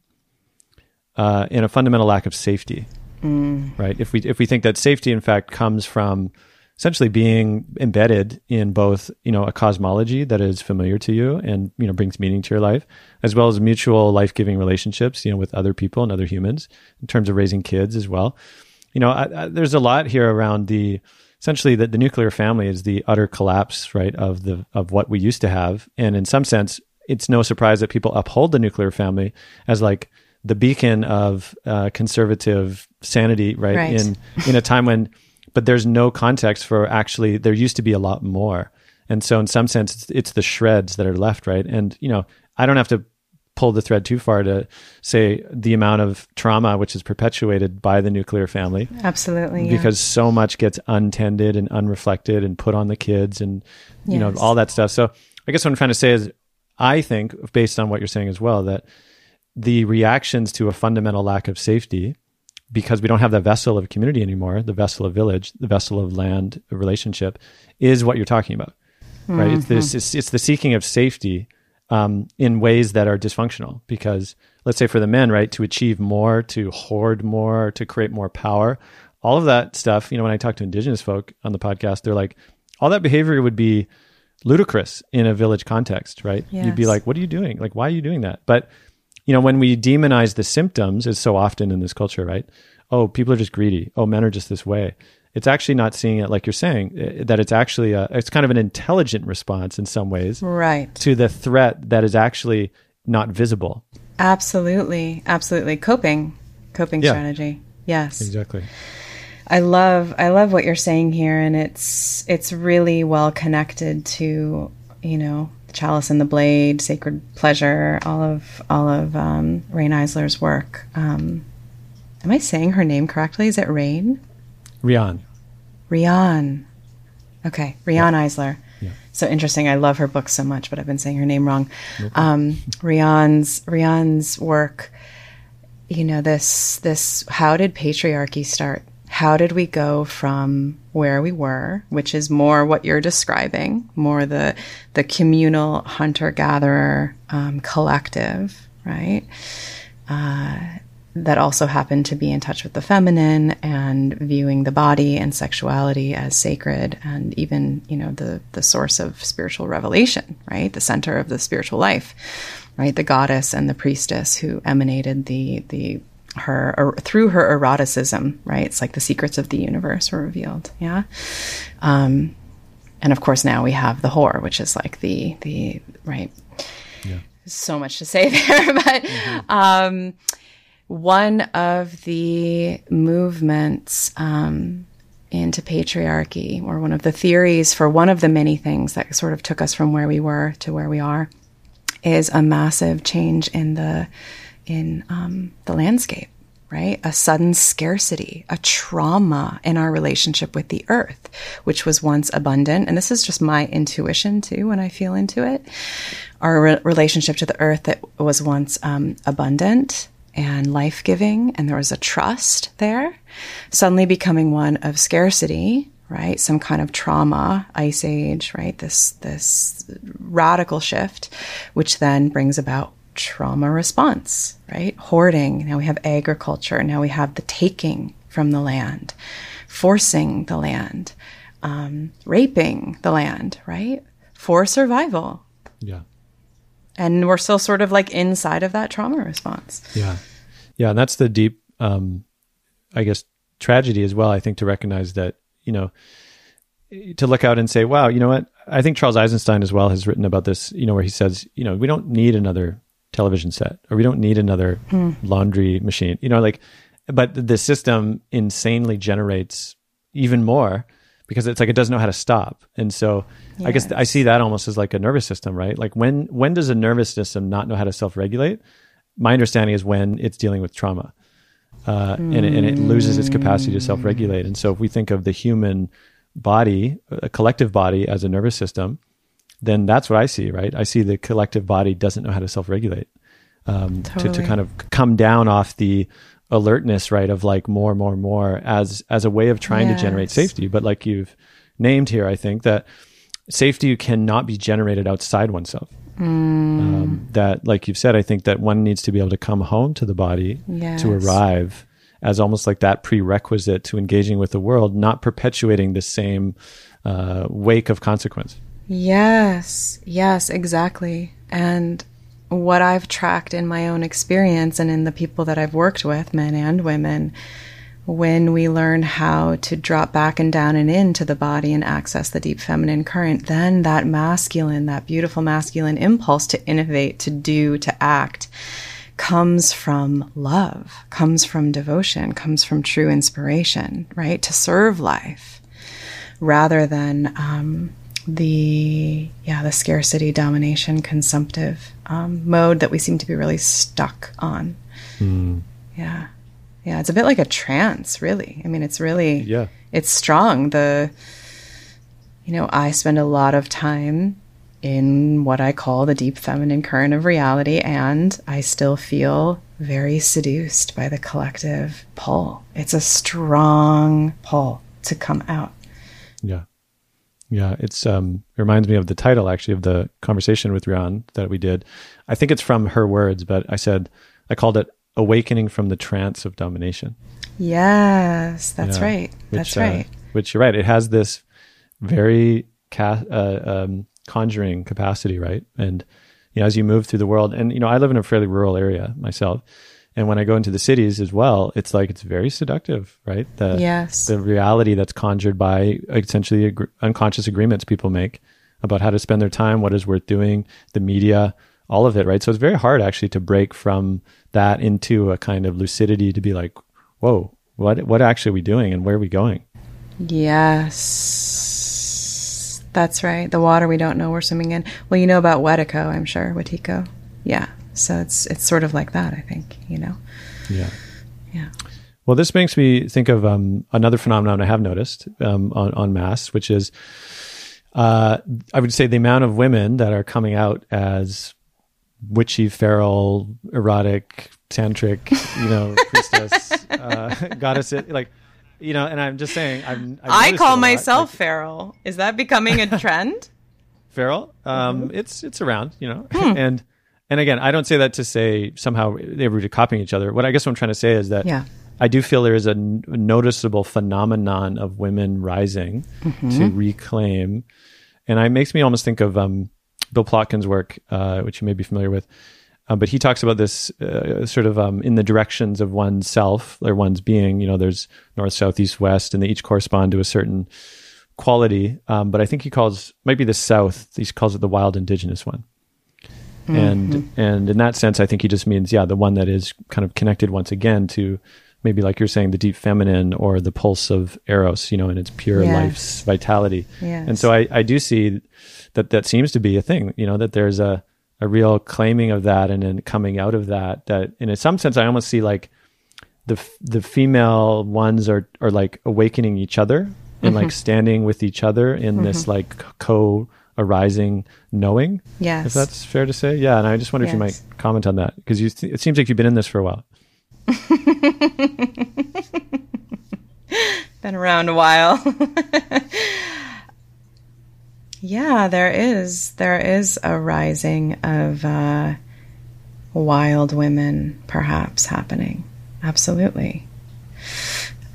uh, and a fundamental lack of safety. Mm. Right? If we if we think that safety, in fact, comes from essentially being embedded in both, you know, a cosmology that is familiar to you and you know brings meaning to your life, as well as mutual life giving relationships, you know, with other people and other humans, in terms of raising kids as well. You know, I, I, there's a lot here around the essentially that the nuclear family is the utter collapse, right, of the of what we used to have. And in some sense, it's no surprise that people uphold the nuclear family as like the beacon of uh, conservative sanity, right? Right. In in a time when, but there's no context for actually there used to be a lot more. And so, in some sense, it's, it's the shreds that are left, right? And you know, I don't have to pull the thread too far to say the amount of trauma which is perpetuated by the nuclear family Absolutely. yeah. because so much gets untended and unreflected and put on the kids and you know all that stuff so i guess what i'm trying to say is i think based on what you're saying as well that the reactions to a fundamental lack of safety because we don't have the vessel of community anymore the vessel of village the vessel of land relationship is what you're talking about right? It's this it's, it's the seeking of safety um, in ways that are dysfunctional because let's say for the men right to achieve more to hoard more to create more power all of that stuff you know when i talk to indigenous folk on the podcast they're like all that behavior would be ludicrous in a village context right? You'd be like what are you doing? Like why are you doing that? But you know when we demonize the symptoms as so often in this culture right oh people are just greedy oh men are just this way it's actually not seeing it like you're saying eh, that it's actually a, it's kind of an intelligent response in some ways right. to the threat that is actually not visible. Absolutely. Absolutely. Coping. Coping Yeah. strategy. Yes. Exactly. I love I love what you're saying here and it's it's really well connected to, you know, chalice and the blade, sacred pleasure, all of all of um, Rain Eisler's work. Um, am I saying her name correctly? Is it Rain? Riane. Riane. Okay, Riane Eisler. Yeah. So interesting. I love her book so much, but I've been saying her name wrong. Um, Riane's Riane's work. You know this this. How did patriarchy start? How did we go from where we were, which is more what you're describing, more the the communal hunter gatherer um, collective, right? that also happened to be in touch with the feminine and viewing the body and sexuality as sacred and even you know the the source of spiritual revelation right the center of the spiritual life right the goddess and the priestess who emanated the the her or through her eroticism right? It's like the secrets of the universe were revealed yeah? Um and of course now we have the whore which is like the the right? Yeah. so much to say there but um one of the movements um, into patriarchy, or one of the theories for one of the many things that sort of took us from where we were to where we are, is a massive change in the in um, the landscape. Right, a sudden scarcity, a trauma in our relationship with the earth, which was once abundant. And this is just my intuition too when I feel into it. Our re- relationship to the earth that was once um, abundant and life giving, and there was a trust there, suddenly becoming one of scarcity, right? Some kind of trauma, ice age, right? This this radical shift, which then brings about trauma response, right? Hoarding. Now we have agriculture. Now we have the taking from the land, forcing the land, um, raping the land, right? For survival. Yeah. And we're still sort of like inside of that trauma response. Yeah. Yeah. And that's the deep, um, I guess, tragedy as well. I think to recognize that, you know, to look out and say, wow, you know what? I think Charles Eisenstein as well has written about this, you know, where he says, you know, we don't need another television set or we don't need another laundry machine, you know, like, but the system insanely generates even more because it's like it doesn't know how to stop. And so I guess I see that almost as like a nervous system, right? Like when when does a nervous system not know how to self regulate? My understanding is when it's dealing with trauma. Uh, and, it, and it loses its capacity to self regulate. And so, if we think of the human body, a collective body, as a nervous system, then that's what I see, right? I see the collective body doesn't know how to self regulate um, to, to kind of come down off the alertness, right, of like more, more, more as as a way of trying to generate safety. But like you've named here, I think that safety cannot be generated outside oneself. Um, that, like you've said, I think that one needs to be able to come home to the body Yes. to arrive as almost like that prerequisite to engaging with the world, not perpetuating the same uh, wake of consequence. Yes, yes, exactly. And what I've tracked in my own experience and in the people that I've worked with, men and women, when we learn how to drop back and down and into the body and access the deep feminine current, then that masculine, that beautiful masculine impulse to innovate, to do, to act comes from love, comes from devotion, comes from true inspiration, right? To serve life rather than um, the yeah the scarcity domination consumptive um, mode that we seem to be really stuck on. Yeah. Yeah it's a bit like a trance really. I mean it's really Yeah. it's strong. The you know i spend a lot of time in what i call the deep feminine current of reality and i still feel very seduced by the collective pull. It's a strong pull to come out. Yeah. Yeah. It's um it reminds me of the title actually of the conversation with Riane that we did. I think it's from her words, but I said I called it Awakening from the Trance of Domination. Yes, that's right. That's uh, right. which you're right. It has this very ca- uh, um, conjuring capacity, right? And you know, as you move through the world, and you know, I live in a fairly rural area myself, and when I go into the cities as well, it's like it's very seductive, right? The, Yes. the reality that's conjured by essentially ag- unconscious agreements people make about how to spend their time, what is worth doing, the media, all of it, right? So it's very hard actually to break from that into a kind of lucidity to be like, whoa, what what actually are we doing and where are we going? Yes. That's right. The water we don't know we're swimming in. Well, you know about Wetiko, I'm sure. Wetiko. Yeah. So it's it's sort of like that, I think, you know. Yeah. Yeah. Well, this makes me think of um, another phenomenon I have noticed um, on, on mass, which is uh, I would say the amount of women that are coming out as witchy, feral, erotic, tantric, you know, priestess, uh, goddess, like, you know, and I'm just saying, I'm, I noticed it a call myself like, feral. Is that becoming a trend? feral. Um, Mm-hmm. It's it's around, you know, Hmm. and and again, I don't say that to say somehow they were copying each other. What I guess what I'm trying to say is that Yeah. I do feel there is a n- noticeable phenomenon of women rising Mm-hmm. to reclaim, and it makes me almost think of um, Bill Plotkin's work, uh, which you may be familiar with. Um, but he talks about this uh, sort of um, in the directions of one's self or one's being. You know, there's north, south, east, west, and they each correspond to a certain quality. Um, but I think he calls might be the south. He calls it the wild indigenous one. Mm-hmm. And and in that sense, I think he just means yeah, the one that is kind of connected once again to maybe like you're saying the deep feminine or the pulse of eros, you know, in its pure Yes. life's vitality. Yes. And so I, I do see that that seems to be a thing, you know, that there's a a real claiming of that and then coming out of that. That in some sense, I almost see like the the female ones are are like awakening each other and like mm-hmm. standing with each other in this mm-hmm. like co arising knowing. Yes. If that's fair to say, yeah. And I just wonder if you might comment on that because you th- it seems like you've been in this for a while. Been around a while. yeah, there is. There is a rising of uh, wild women, perhaps, happening. Absolutely.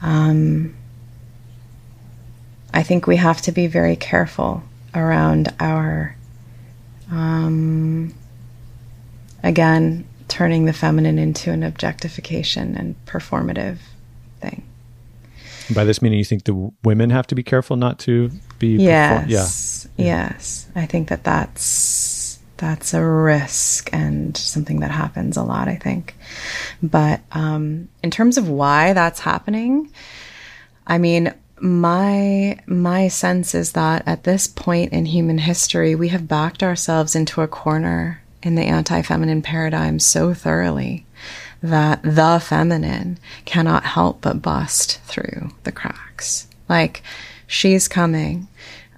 Um, I think we have to be very careful around our, um, again, turning the feminine into an objectification and performative thing. By this meaning, you think the women have to be careful not to be. perform- Yes. Yes. I think that that's that's a risk and something that happens a lot, I think. But um, in terms of why that's happening, I mean, my my sense is that at this point in human history, we have backed ourselves into a corner in the anti-feminine paradigm so thoroughly that the feminine cannot help but bust through the cracks. Like she's coming.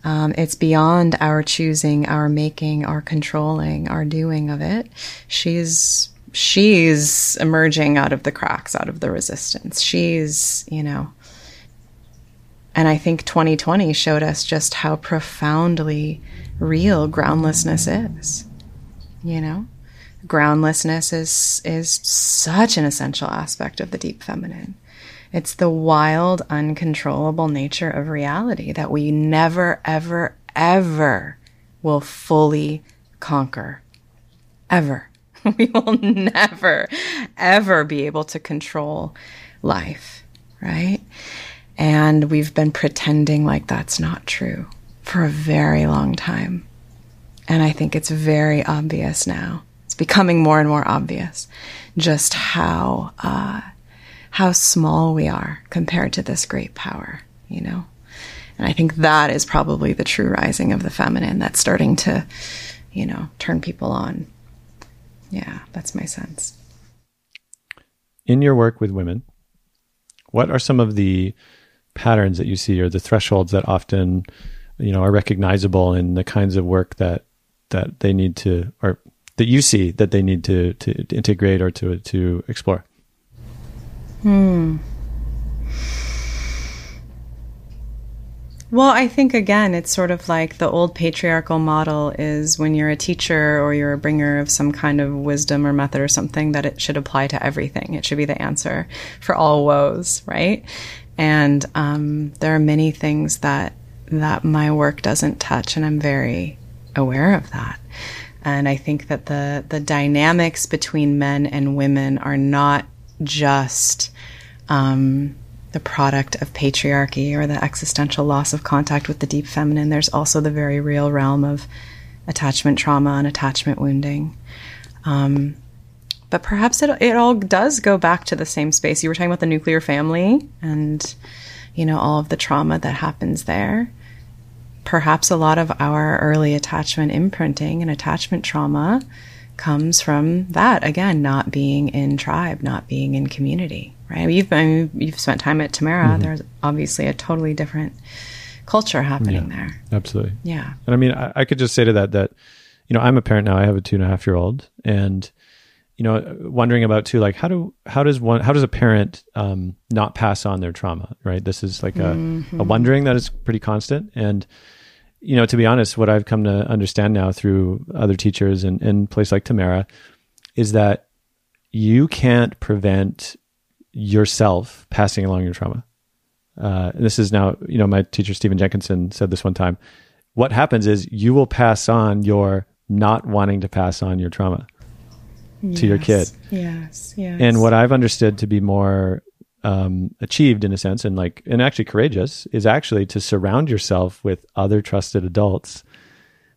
Um, it's beyond our choosing, our making, our controlling, our doing of it. She's she's emerging out of the cracks, out of the resistance. She's, you know, and I think 2020 showed us just how profoundly real groundlessness is. You know, groundlessness is is such an essential aspect of the deep feminine. It's the wild, uncontrollable nature of reality that we never, ever, ever will fully conquer. Ever. We will never, ever be able to control life, right? And we've been pretending like that's not true for a very long time. And I think it's very obvious now. It's becoming more and more obvious just how uh, how small we are compared to this great power, you know? And I think that is probably the true rising of the feminine that's starting to, you know, turn people on. Yeah, that's my sense. In your work with women, what are some of the patterns that you see or the thresholds that often, you know, are recognizable in the kinds of work that that they need to or that you see that they need to to integrate or to to explore? Hmm. Well, I think again, it's sort of like the old patriarchal model is when you're a teacher or you're a bringer of some kind of wisdom or method or something that it should apply to everything. It should be the answer for all woes, right? And um, there are many things that that my work doesn't touch, and I'm very aware of that. And I think that the the dynamics between men and women are not just um, the product of patriarchy or the existential loss of contact with the deep feminine. There's also the very real realm of attachment trauma and attachment wounding. Um, but perhaps it, it all does go back to the same space. You were talking about the nuclear family and, you know, all of the trauma that happens there. Perhaps a lot of our early attachment imprinting and attachment trauma comes from that again, not being in tribe, not being in community, right? You've mean, you've spent time at Tamera. Mm-hmm. There's obviously a totally different culture happening yeah, there. Absolutely. Yeah. And I mean, I, I, could just say to that that, you know, I'm a parent now. I have a two and a half year old, and you know, wondering about too, like how do how does one how does a parent um, not pass on their trauma, right? This is like a, mm-hmm. a wondering that is pretty constant, and you know, to be honest, what I've come to understand now through other teachers and in place like Tamera is that you can't prevent yourself passing along your trauma. Uh, and this is now, you know, my teacher Stephen Jenkinson said this one time. What happens is you will pass on your not wanting to pass on your trauma yes, to your kid. Yes, yes. And what I've understood to be more um, achieved in a sense and like and actually courageous is actually to surround yourself with other trusted adults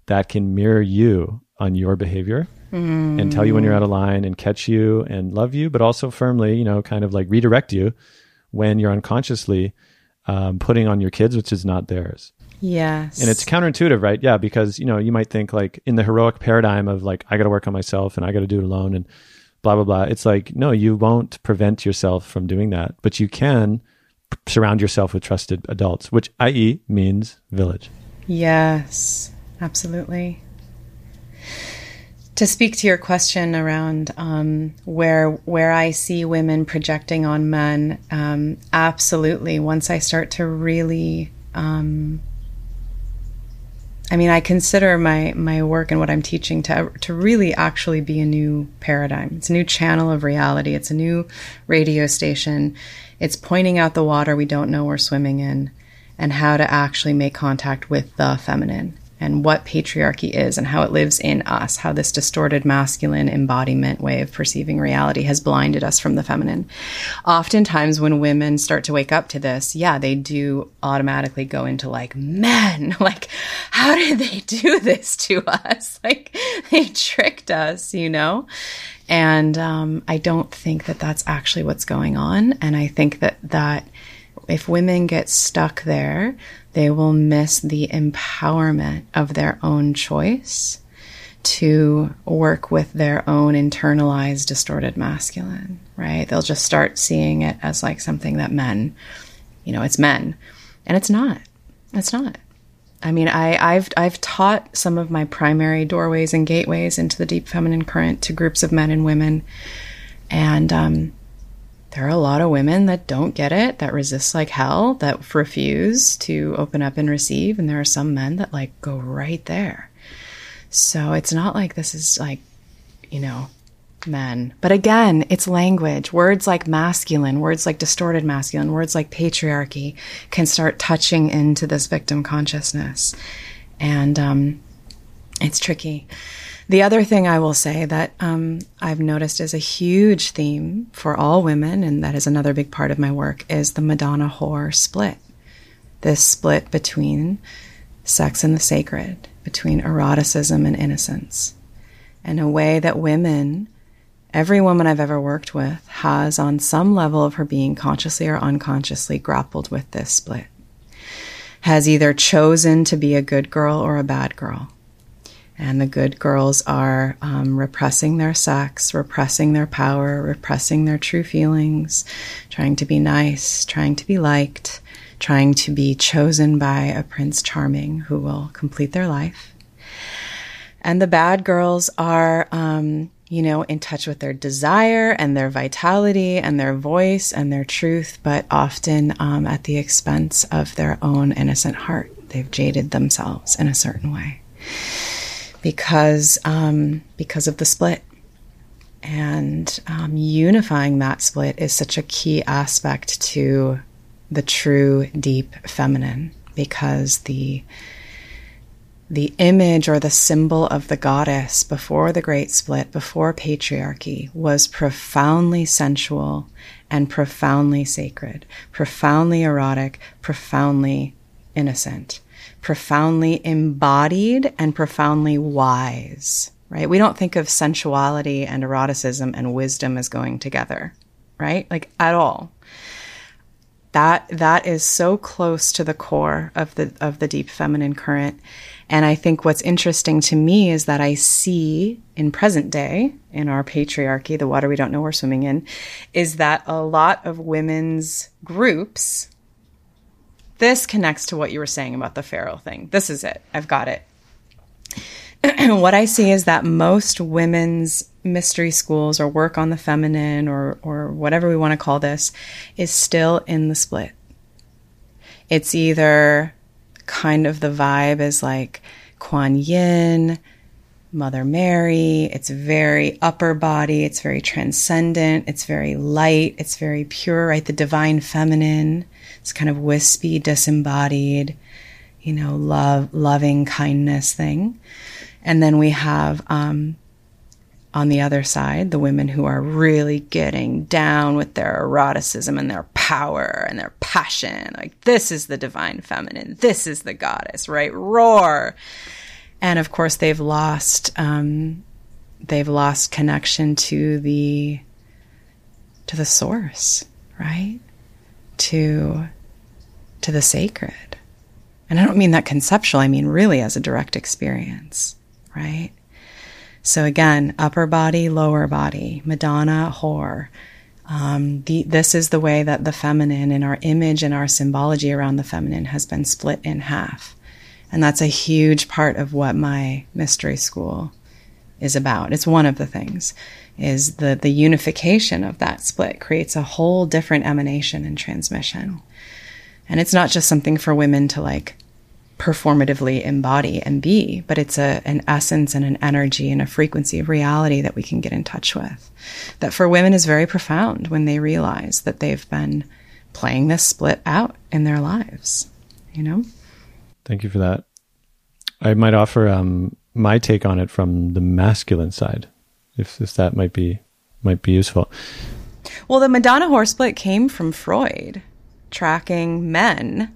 that can mirror you on your behavior mm. and tell you when you're out of line and catch you and love you but also firmly you know kind of like redirect you when you're unconsciously um, putting on your kids which is not theirs yes. And it's counterintuitive right? Yeah because you know you might think like in the heroic paradigm of like i got to work on myself and i got to do it alone and blah blah blah it's like no you won't prevent yourself from doing that but you can surround yourself with trusted adults which i.e means village. Yes. Absolutely. To speak to your question around um, where where I see women projecting on men, um, absolutely. Once I start to really um, I mean, I consider my my work and what I'm teaching to to really actually be a new paradigm. It's a new channel of reality. It's a new radio station. It's pointing out the water we don't know we're swimming in, and how to actually make contact with the feminine and what patriarchy is and how it lives in us, how this distorted masculine embodiment way of perceiving reality has blinded us from the feminine. Oftentimes, when women start to wake up to this, yeah, they do automatically go into like, men, like, how did they do this to us? Like, they tricked us, you know? And um, I don't think that that's actually what's going on. And I think that that if women get stuck there, they will miss the empowerment of their own choice to work with their own internalized distorted masculine, right? They'll just start seeing it as like something that men, you know, it's men. And it's not. It's not. I mean, I, I've I've taught some of my primary doorways and gateways into the deep feminine current to groups of men and women, and um, there are a lot of women that don't get it, that resist like hell, that refuse to open up and receive, and there are some men that like go right there. So it's not like this is like, you know, men. But again, it's language. Words like masculine, words like distorted masculine, words like patriarchy can start touching into this victim consciousness. And um, it's tricky. The other thing I will say that um, I've noticed is a huge theme for all women, and that is another big part of my work, is the Madonna whore split. This split between sex and the sacred between eroticism and innocence and a way that women, every woman I've ever worked with, has on some level of her being, consciously or unconsciously, grappled with this split. Has either chosen to be a good girl or a bad girl. And the good girls are um, repressing their sex, repressing their power, repressing their true feelings, trying to be nice, trying to be liked, trying to be chosen by a Prince Charming who will complete their life. And the bad girls are, um, you know, in touch with their desire and their vitality and their voice and their truth, but often um, at the expense of their own innocent heart. They've jaded themselves in a certain way because um, because of the split. And um, unifying that split is such a key aspect to the true deep feminine because the the image or the symbol of the goddess before the great split before patriarchy was profoundly sensual and profoundly sacred profoundly erotic profoundly innocent profoundly embodied and profoundly wise right? We don't think of sensuality and eroticism and wisdom as going together right? Like at all. That that is so close to the core of the of the deep feminine current. And i think what's interesting to me is that i see in present day in our patriarchy the water we don't know we're swimming in is that a lot of women's groups this connects to what you were saying about the pharaoh thing this is it i've got it what I see is that most women's mystery schools or work on the feminine or, or whatever we want to call this is still in the split. It's either kind of the vibe is like Kuan Yin, Mother Mary. It's very upper body. It's very transcendent. It's very light. It's very pure, right? The divine feminine. It's kind of wispy, disembodied, you know, love, loving kindness thing. And then we have um, on the other side the women who are really getting down with their eroticism and their power and their passion. Like, this is the divine feminine. This is the goddess, right? Roar. And of course, they've lost. Um, they've lost connection to the to the source, right? To to the sacred. And I don't mean that conceptual, I mean really as a direct experience right? So again, upper body, lower body, Madonna, whore. Um, the, this is the way that the feminine and our image and our symbology around the feminine has been split in half. And that's a huge part of what my mystery school is about. It's one of the things is the, the unification of that split creates a whole different emanation and transmission. And it's not just something for women to like performatively embody and be, but it's a, an essence and an energy and a frequency of reality that we can get in touch with. That for women is very profound when they realize that they've been playing this split out in their lives, you know? Thank you for that. I might offer um, my take on it from the masculine side, if, if that might be might be useful. Well, the Madonna horse split came from Freud, tracking men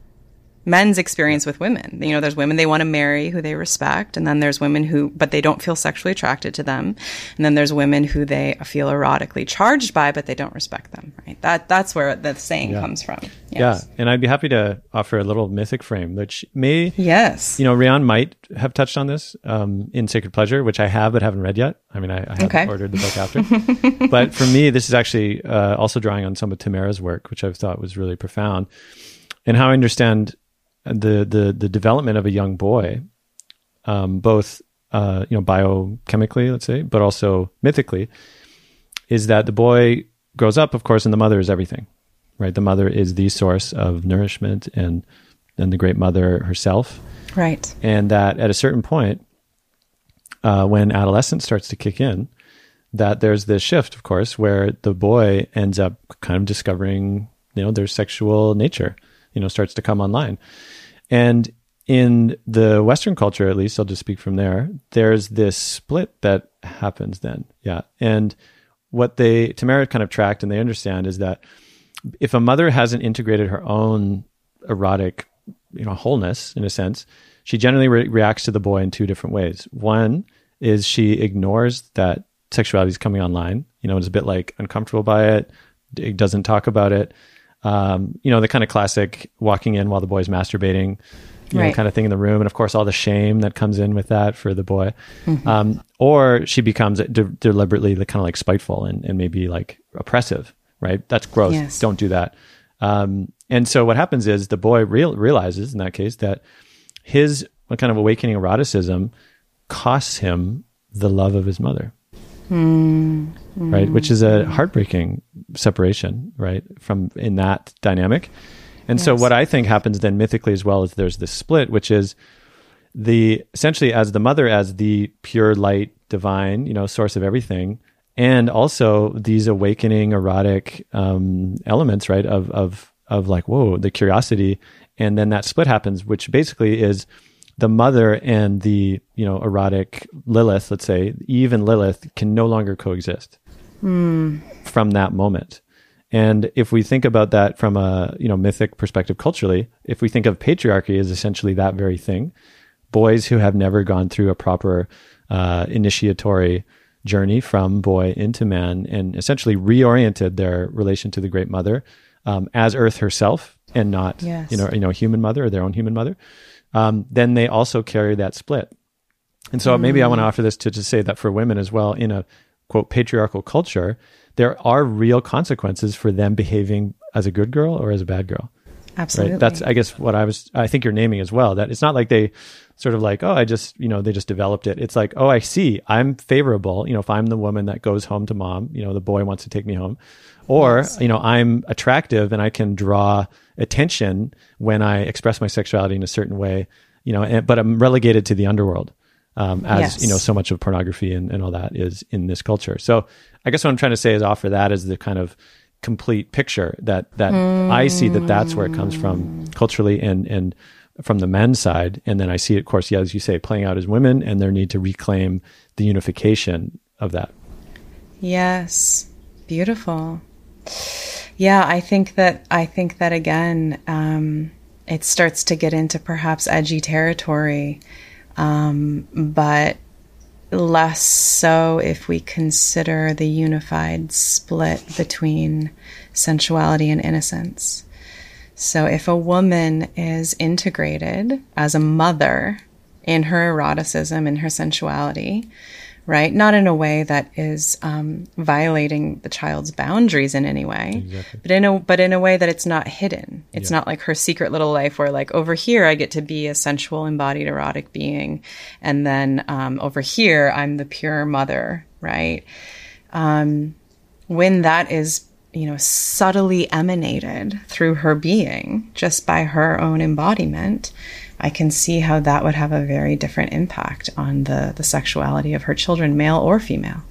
men's experience with women. You know, there's women they want to marry who they respect, and then there's women who, but they don't feel sexually attracted to them, and then there's women who they feel erotically charged by, but they don't respect them. Right? That that's where the saying Yeah. comes from. Yes. Yeah, and I'd be happy to offer a little mythic frame, which may, Yes. you know, Riane might have touched on this um, in Sacred Pleasure, which I have but haven't read yet. I mean, I, I have Okay. ordered the book after. but for me, this is actually uh, also drawing on some of Tamera's work, which I thought was really profound, and how I understand the the the development of a young boy, um, both uh, you know biochemically, let's say, but also mythically, is that the boy grows up, of course, and the mother is everything, right? The mother is the source of nourishment and and the great mother herself, Right. and that at a certain point, uh, when adolescence starts to kick in, that there's this shift, of course, where the boy ends up kind of discovering, you know, their sexual nature, you know, starts to come online. And in the Western culture, at least, I'll just speak from there, there's this split that happens then. Yeah. And what they, Tamera kind of tracked and they understand is that if a mother hasn't integrated her own erotic, you know, wholeness in a sense, she generally re- reacts to the boy in two different ways. One is she ignores that sexuality is coming online, you know, is a bit like uncomfortable by it, it doesn't talk about it. Um, you know, the kind of classic walking in while the boy's masturbating, you know, kind of thing in the room. And of course, all the shame that comes in with that for the boy. Um, or she becomes de- deliberately the kind of like spiteful and, and maybe like oppressive, right? That's gross. Yes. Don't do that. Um, and so what happens is the boy real, realizes in that case that his kind of awakening eroticism costs him the love of his mother. Right, which is a heartbreaking separation, right, from in that dynamic. And so, what I think happens then mythically as well is there's this split, which is the essentially as the mother as the pure light, divine, you know, source of everything, and also these awakening erotic um, elements, right, of of of like whoa, the curiosity, and then that split happens, which basically is the mother and the you know erotic Lilith, let's say Eve and Lilith, can no longer coexist from that moment. And if we think about that from a you know mythic perspective culturally, if we think of patriarchy as essentially that very thing, boys who have never gone through a proper uh, initiatory journey from boy into man and essentially reoriented their relation to the great mother um, as Earth herself and not Yes. you know you know human mother or their own human mother, um, then they also carry that split. And so maybe I want to offer this to, to say that for women as well, in a quote patriarchal culture, there are real consequences for them behaving as a good girl or as a bad girl. Absolutely. Right. That's I guess what I was I think you're naming as well. That it's not like they sort of like, oh, I just, you know, they just developed it. It's like, oh, I see. I'm favorable. You know, if I'm the woman that goes home to mom, you know, the boy wants to take me home. Or, you know, I'm attractive and I can draw attention when I express my sexuality in a certain way, you know, and, but I'm relegated to the underworld. Um, as Yes. you know, so much of pornography and, and all that is in this culture. So I guess what I'm trying to say is offer that as the kind of complete picture that that I see that that's where it comes from culturally and and from the men's side, and then I see it, of course, yeah, as you say, playing out as women and their need to reclaim the unification of that. Yes, beautiful. Yeah, I think that I think that again, um, it starts to get into perhaps edgy territory, um, but less so if we consider the unified split between sensuality and innocence. So, if a woman is integrated as a mother in her eroticism and her sensuality, right? Not in a way that is um, violating the child's boundaries in any way, but in a but in a way that it's not hidden. It's not like her secret little life where, like, over here I get to be a sensual, embodied, erotic being, and then um, over here I'm the pure mother, right? Um, when that is you know subtly emanated through her being just by her own embodiment i can see how that would have a very different impact on the the sexuality of her children male or female.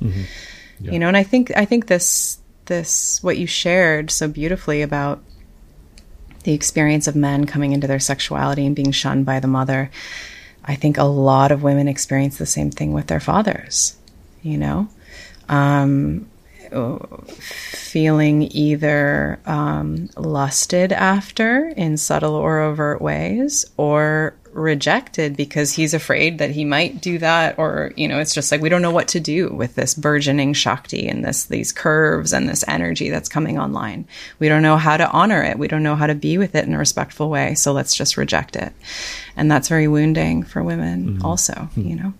You know and i think i think this this what you shared so beautifully about the experience of men coming into their sexuality and being shunned by the mother i think a lot of women experience the same thing with their fathers you know? Um, feeling either um, lusted after in subtle or overt ways or rejected because he's afraid that he might do that or you know it's just like we don't know what to do with this burgeoning shakti and this these curves and this energy that's coming online we don't know how to honor it we don't know how to be with it in a respectful way so let's just reject it and that's very wounding for women mm-hmm. also mm-hmm. you know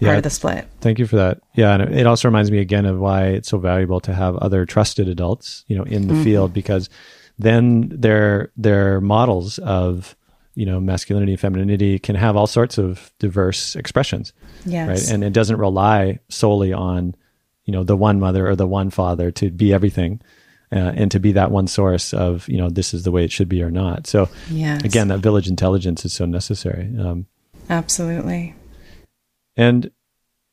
yeah, part of the split thank you for that yeah and it also reminds me again of why it's so valuable to have other trusted adults you know in the mm-hmm. field because then they're they're models of you know masculinity femininity can have all sorts of diverse expressions yes. right and it doesn't rely solely on you know the one mother or the one father to be everything uh, and to be that one source of you know this is the way it should be or not so yes. again that village intelligence is so necessary um, absolutely and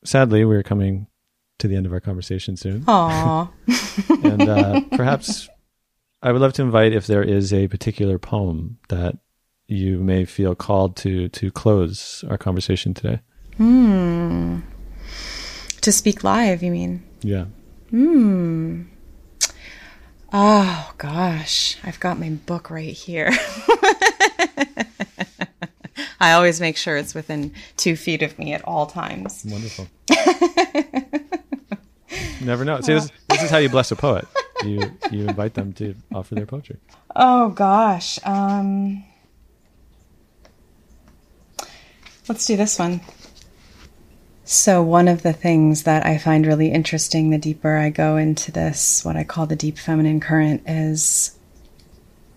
sadly we're coming to the end of our conversation soon Aww. and uh, perhaps i would love to invite if there is a particular poem that you may feel called to to close our conversation today. Hmm. To speak live, you mean? Yeah. Hmm. Oh gosh, I've got my book right here. I always make sure it's within two feet of me at all times. Wonderful. never know. See, this, this is how you bless a poet. You you invite them to offer their poetry. Oh gosh. Um Let's do this one. So, one of the things that I find really interesting the deeper I go into this, what I call the deep feminine current, is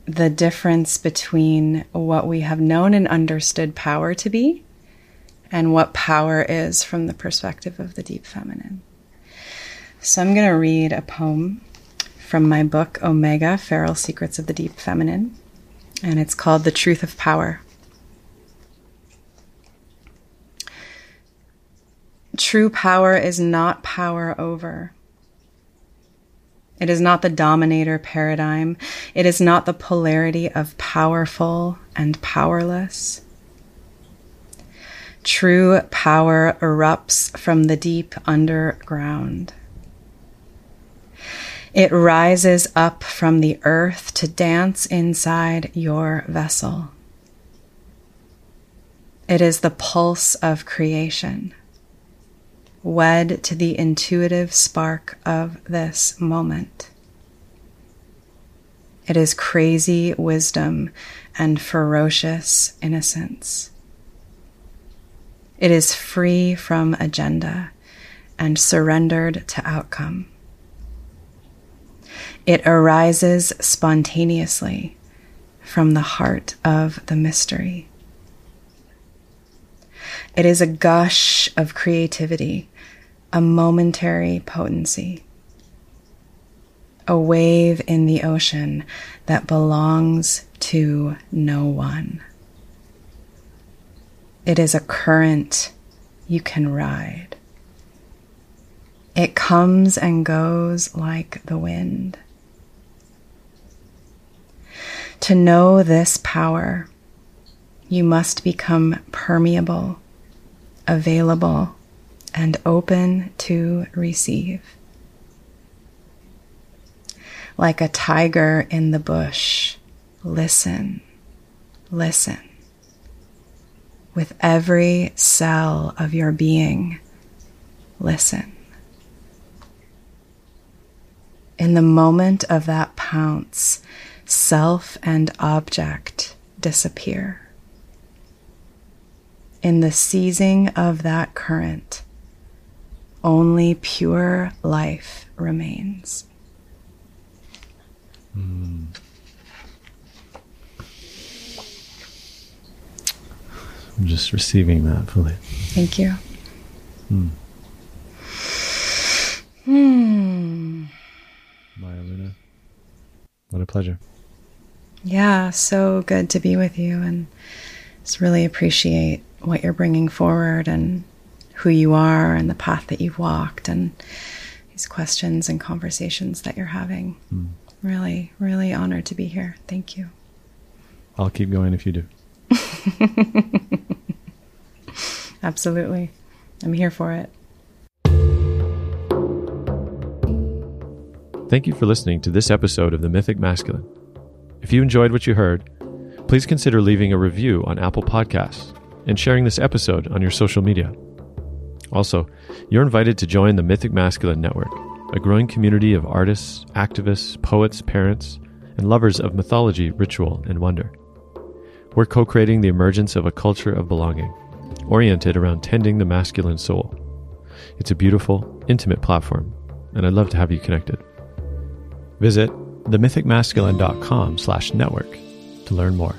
the difference between what we have known and understood power to be and what power is from the perspective of the deep feminine. So, I'm going to read a poem from my book, Omega Feral Secrets of the Deep Feminine, and it's called The Truth of Power. True power is not power over. It is not the dominator paradigm. It is not the polarity of powerful and powerless. True power erupts from the deep underground. It rises up from the earth to dance inside your vessel. It is the pulse of creation wed to the intuitive spark of this moment. It is crazy wisdom and ferocious innocence. It is free from agenda and surrendered to outcome. It arises spontaneously from the heart of the mystery. It is a gush of creativity a momentary potency, a wave in the ocean that belongs to no one. It is a current you can ride. It comes and goes like the wind. To know this power, you must become permeable, available, and open to receive. Like a tiger in the bush, listen, listen. With every cell of your being, listen. In the moment of that pounce, self and object disappear. In the seizing of that current, only pure life remains. Mm. I'm just receiving that fully. Thank you. Hmm. Hmm. Maya Luna, what a pleasure. Yeah, so good to be with you and just really appreciate what you're bringing forward and who you are and the path that you've walked and these questions and conversations that you're having. Mm. Really, really honored to be here. Thank you. I'll keep going if you do. Absolutely. I'm here for it. Thank you for listening to this episode of The Mythic Masculine. If you enjoyed what you heard, please consider leaving a review on Apple Podcasts and sharing this episode on your social media. Also, you're invited to join the Mythic Masculine Network, a growing community of artists, activists, poets, parents, and lovers of mythology, ritual, and wonder. We're co creating the emergence of a culture of belonging, oriented around tending the masculine soul. It's a beautiful, intimate platform, and I'd love to have you connected. Visit themythicmasculine.com slash network to learn more.